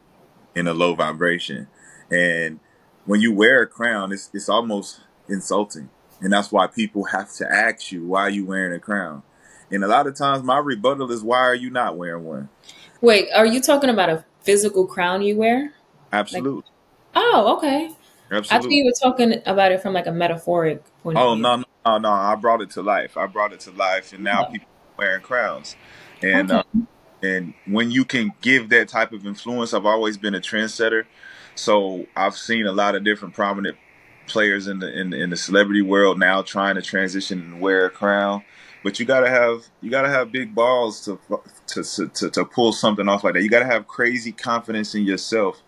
in a low vibration. And when you wear a crown, it's, it's almost insulting and that's why people have to ask you, why are you wearing a crown? And a lot of times my rebuttal is why are you not wearing one? Wait, are you talking about a physical crown you wear? Absolutely. Like, oh, okay. Absolutely. I think you were talking about it from like a metaphoric point oh, of view. Oh no, no, no! I brought it to life. I brought it to life, and now oh. people wearing crowns. And okay. uh, and when you can give that type of influence, I've always been a trendsetter. So I've seen a lot of different prominent players in the in, in the celebrity world now trying to transition and wear a crown. But you gotta have you gotta have big balls to to to, to pull something off like that. You gotta have crazy confidence in yourself.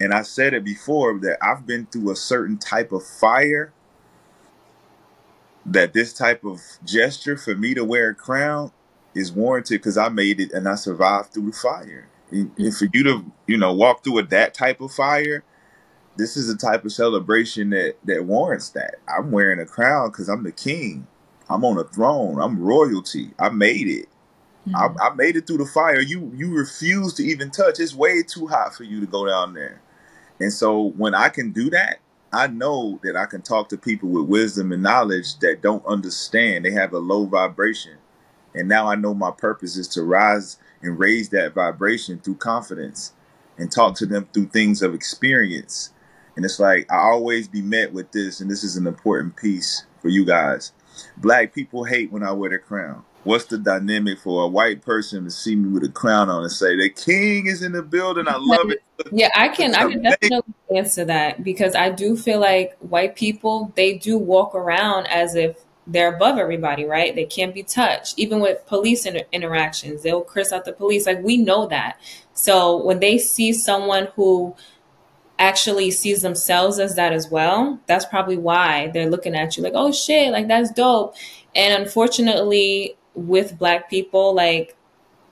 And I said it before that I've been through a certain type of fire that this type of gesture for me to wear a crown is warranted because I made it and I survived through the fire. And, and for you to, you know, walk through with that type of fire, this is the type of celebration that that warrants that. I'm wearing a crown because I'm the king. I'm on a throne. I'm royalty. I made it. Mm-hmm. I, I, made it through the fire. You you refuse to even touch. It's way too hot for you to go down there. And so when I can do that, I know that I can talk to people with wisdom and knowledge that don't understand. They have a low vibration. And now I know my purpose is to rise and raise that vibration through confidence and talk to them through things of experience. And it's like I always be met with this, and this is an important piece for you guys. Black people hate when I wear the crown. What's the dynamic for a white person to see me with a crown on and say the king is in the building? I love it. Yeah, I can I can definitely answer that because I do feel like white people they do walk around as if they're above everybody, right? They can't be touched. Even with police inter- interactions, they'll curse out the police. Like we know that. So when they see someone who actually sees themselves as that as well, that's probably why they're looking at you like, oh shit, like that's dope. And unfortunately, with Black people, like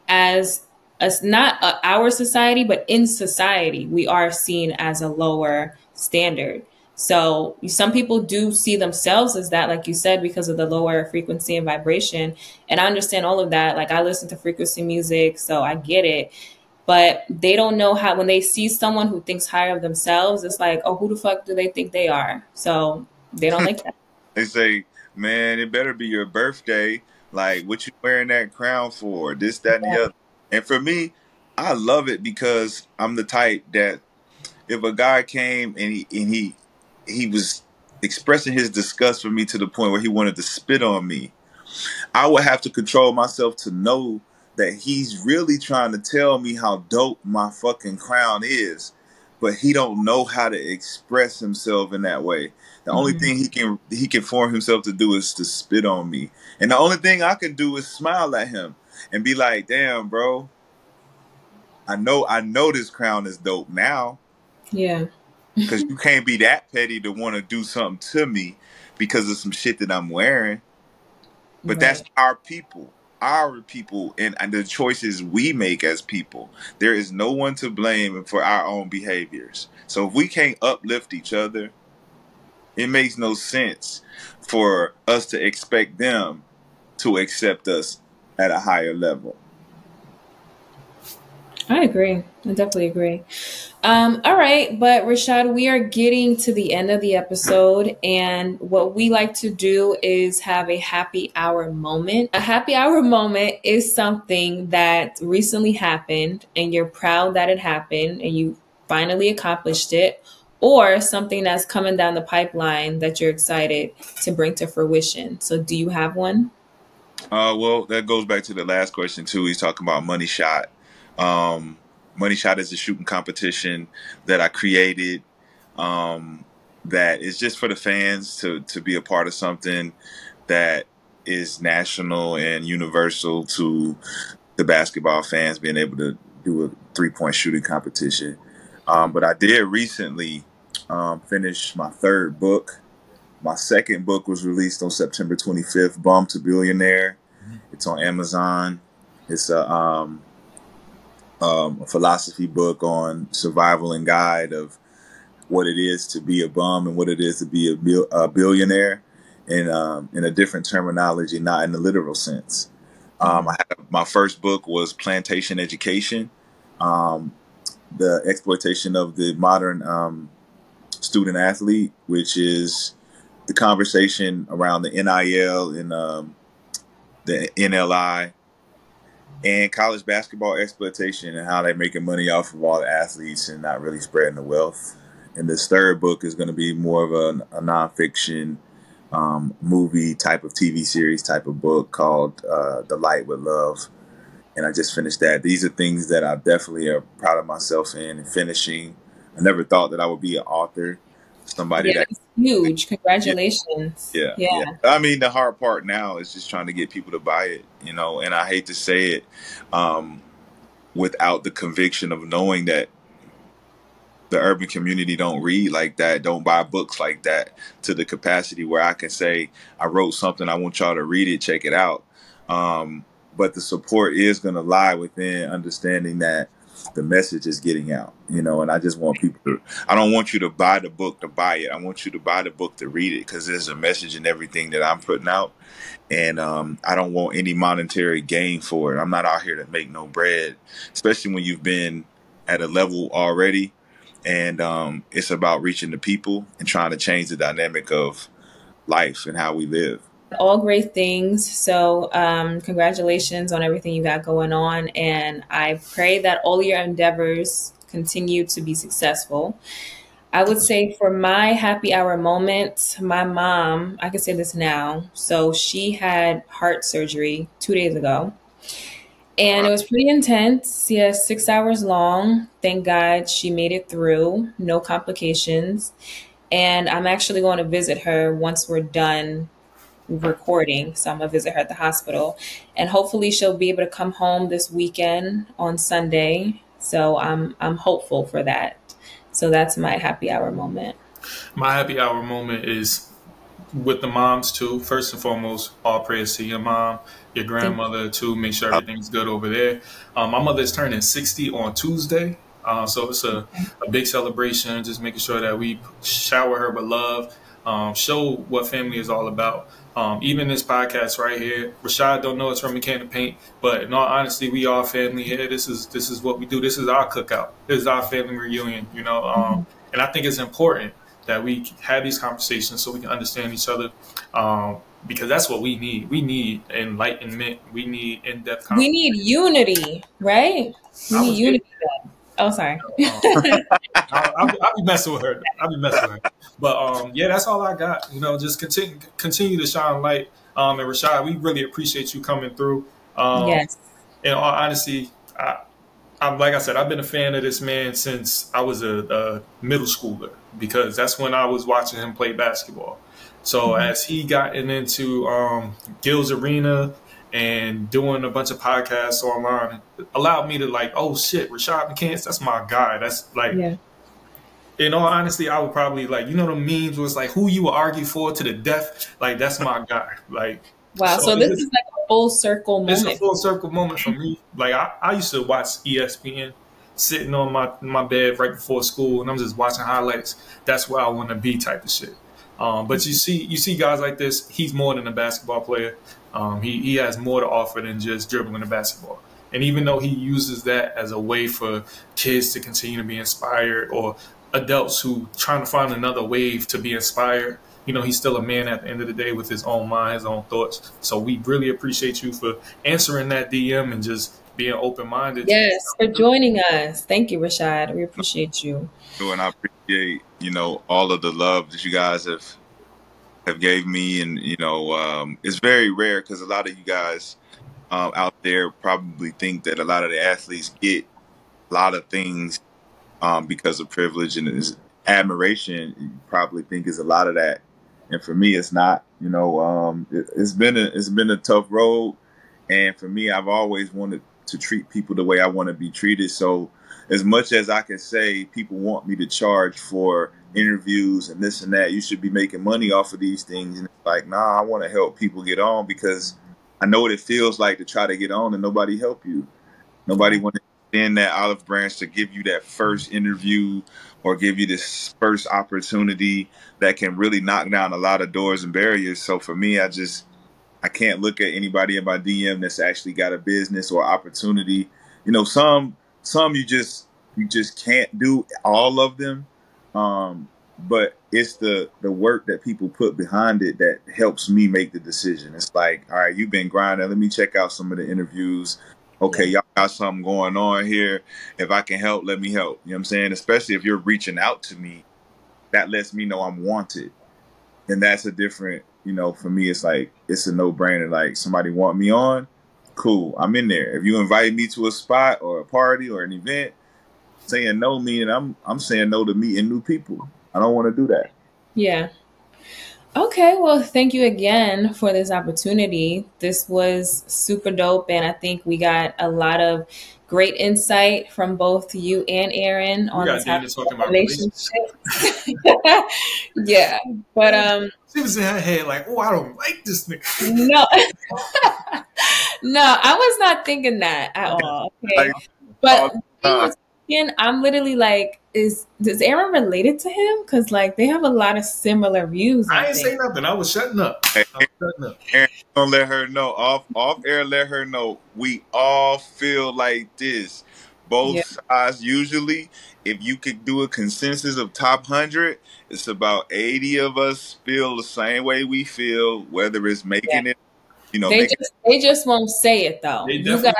as as not uh, our society, but in society, we are seen as a lower standard. So some people do see themselves as that, like you said, because of the lower frequency and vibration. And I understand all of that. Like I listen to frequency music, so I get it. But they don't know how when they see someone who thinks higher of themselves, it's like, oh, who the fuck do they think they are? So they don't like that. [laughs] They say, man, it better be your birthday. Like, what you wearing that crown for? This, that, and the other. And for me, I love it because I'm the type that if a guy came and he and he he was expressing his disgust for me to the point where he wanted to spit on me. I would have to control myself to know that he's really trying to tell me how dope my fucking crown is, but he don't know how to express himself in that way. The mm-hmm. only thing he can he can form himself to do is to spit on me. And the only thing I can do is smile at him and be like, "Damn, bro. I know I know this crown is dope now." Yeah because you can't be that petty to want to do something to me because of some shit that I'm wearing. But right. that's our people, our people, and, and the choices we make as people. There is no one to blame for our own behaviors. So if we can't uplift each other, it makes no sense for us to expect them to accept us at a higher level. I agree. I definitely agree. Um, all right, but Rashad, we are getting to the end of the episode, and what we like to do is have a happy hour moment. A happy hour moment is something that recently happened, and you're proud that it happened, and you finally accomplished it, or something that's coming down the pipeline that you're excited to bring to fruition. So, do you have one? Uh, well, that goes back to the last question too. He's talking about money shot um, Money Shot is a shooting competition that I created. Um, that is just for the fans to to be a part of something that is national and universal to the basketball fans being able to do a three point shooting competition. Um, but I did recently um, finish my third book. My second book was released on September 25th, Bum to Billionaire. It's on Amazon. It's a um, um, a philosophy book on survival and guide of what it is to be a bum and what it is to be a, bil- a billionaire in um, in a different terminology, not in the literal sense. Um, I had, my first book was Plantation Education, um, the exploitation of the modern um, student athlete, which is the conversation around the NIL and um, the NLI, and college basketball exploitation and how they're making money off of all the athletes and not really spreading the wealth. And this third book is going to be more of a, a nonfiction um, movie type of TV series type of book called uh, The Light with Love. And I just finished that. These are things that I definitely are proud of myself in finishing. I never thought that I would be an author, somebody Yeah, that huge. [laughs] Congratulations. yeah, Yeah. yeah. I mean, the hard part now is just trying to get people to buy it, you know. And I hate to say it, um, without the conviction of knowing that the urban community don't read like that, don't buy books like that to the capacity where I can say, I wrote something, I want y'all to read it, check it out. Um, but the support is going to lie within understanding that the message is getting out, you know, and I just want people to, I don't want you to buy the book to buy it. I want you to buy the book to read it because there's a message in everything that I'm putting out. And um, I don't want any monetary gain for it. I'm not out here to make no bread, especially when you've been at a level already. And um, it's about reaching the people and trying to change the dynamic of life and how we live. All great things. So, um, congratulations on everything you got going on. And I pray that all your endeavors continue to be successful. I would say for my happy hour moment, my mom, I can say this now. So, she had heart surgery two days ago. And it was pretty intense. Yeah, six hours long. Thank God she made it through, no complications. And I'm actually going to visit her once we're done recording. So I'm gonna visit her at the hospital, and hopefully she'll be able to come home this weekend on Sunday. So I'm I'm hopeful for that. So that's my happy hour moment. My happy hour moment is with the moms too. First and foremost, all prayers to your mom, your grandmother too. Make sure everything's good over there. Um, my mother is turning 60 on Tuesday. Uh, so it's a, a big celebration, just making sure that we shower her with love, um, show what family is all about. Um, even this podcast right here, Rashad don't know it's from a can of paint, but in all honesty, we are family here. This is this is what we do. This is our cookout. This is our family reunion. You know, um, and I think it's important that we have these conversations so we can understand each other, um, because that's what we need. We need enlightenment. We need in depth. We need unity, right? We need unity. Oh, sorry. [laughs] I'll, I'll, be- messing with her. I'll be messing with her. But um, yeah, that's all I got. You know, just continue continue to shine light. Um, and Rashad, we really appreciate you coming through. Um, yes. In all honesty, I, I'm like I said, I've been a fan of this man since I was a, a middle schooler because that's when I was watching him play basketball. So as he gotten into um, Gil's Arena and doing a bunch of podcasts online, allowed me to like, oh shit, Rashad McCants, that's my guy. That's like Yeah. in all honesty, I would probably like you know the memes was like who you would argue for to the death. Like that's my guy. Like Wow. So So this is like a full circle moment. it's a full circle moment for me. Like I, I used to watch ESPN sitting on my my bed right before school, and I'm just watching highlights. That's where I want to be, type of shit. Um, but you see, you see guys like this. He's more than a basketball player. Um, he he has more to offer than just dribbling the basketball. And even though he uses that as a way for kids to continue to be inspired, or adults who trying to find another wave to be inspired, you know, he's still a man at the end of the day with his own mind, his own thoughts. So we really appreciate you for answering that DM and just being open minded. Yes, for joining us. Thank you, Rashad. We appreciate you. and I appreciate you know all of the love that you guys have have gave me, and you know um, it's very rare because a lot of you guys um, out there probably think that a lot of the athletes get a lot of things um, because of privilege and is admiration. You probably think is a lot of that, and for me, it's not. You know, um, it, it's been a it's been a tough road, and for me, I've always wanted to treat people the way I want to be treated. So as much as I can say people want me to charge for interviews and this and that, you should be making money off of these things. And it's like, nah, I want to help people get on because I know what it feels like to try to get on and nobody help you. Nobody want to extend that olive branch to give you that first interview or give you this first opportunity that can really knock down a lot of doors and barriers. So for me, I just I can't look at anybody in my DM that's actually got a business or opportunity. You know, some some you just you just can't do all of them. Um, but it's the the work that people put behind it that helps me make the decision. It's like, all right, you've been grinding. Let me check out some of the interviews. Okay, y'all got something going on here. If I can help, let me help. You know what I'm saying? Especially if you're reaching out to me, that lets me know I'm wanted. And that's a different, you know, for me, it's like, it's a no brainer. Like, somebody want me on, cool, I'm in there. If you invite me to a spot or a party or an event, saying no meaning I'm I'm saying no to meeting new people. I don't want to do that. Yeah. Okay, well, thank you again for this opportunity. This was super dope, and I think we got a lot of great insight from both you and Aaron on the topic of relationship. [laughs] yeah, but um, she was in her head like, "Oh, I don't like this nigga." No, [laughs] no, I was not thinking that at all. [laughs] Okay, but and I'm literally like, is does Aaron related to him? Because like they have a lot of similar views. I, I ain't say nothing. I was shutting up. Hey, was shutting up. Aaron, don't let her know. Off off air, let her know. We all feel like this. Both yeah. sides usually. If you could do a consensus of top hundred, it's about eighty of us feel the same way we feel, whether it's making yeah. it you know, they just they just won't say it though. You guys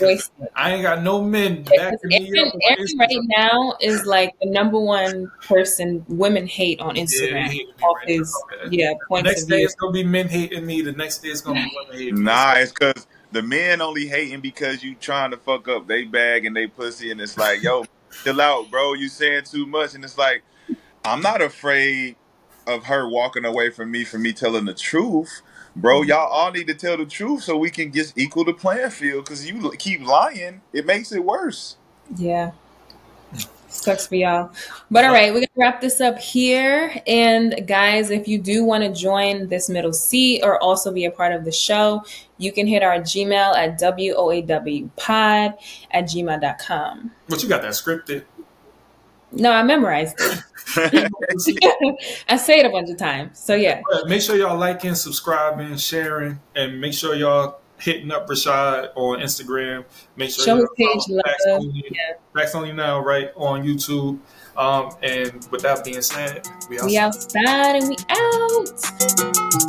voice it. I ain't got no men backing me Aaron. Aaron right now is like the number one person women hate on Instagram. Yeah, right his, yeah, points the next day it's gonna be men hating me. The next day it's gonna be women hating me. Nah, it's because the men only hating because you trying to fuck up they bag and they pussy, and it's like, yo, [laughs] chill out, bro. You saying too much, and it's like, I'm not afraid of her walking away from me for me telling the truth bro, y'all all need to tell the truth so we can just equal the playing field. Because you keep lying, it makes it worse. Yeah. Sucks for y'all. But all right, we're going to wrap this up here. And guys, if you do want to join this middle seat or also be a part of the show, you can hit our Gmail at WOAWpod at gmail.com. But you got that scripted. No, I memorized it. [laughs] [laughs] I say it a bunch of times. So yeah. Make sure y'all liking, subscribing, sharing, and make sure y'all hitting up Rashad on Instagram. Make sure show his page Facts only, yeah. Facts only now, right on YouTube. Um, and with that being said, we outside. We outside and we out.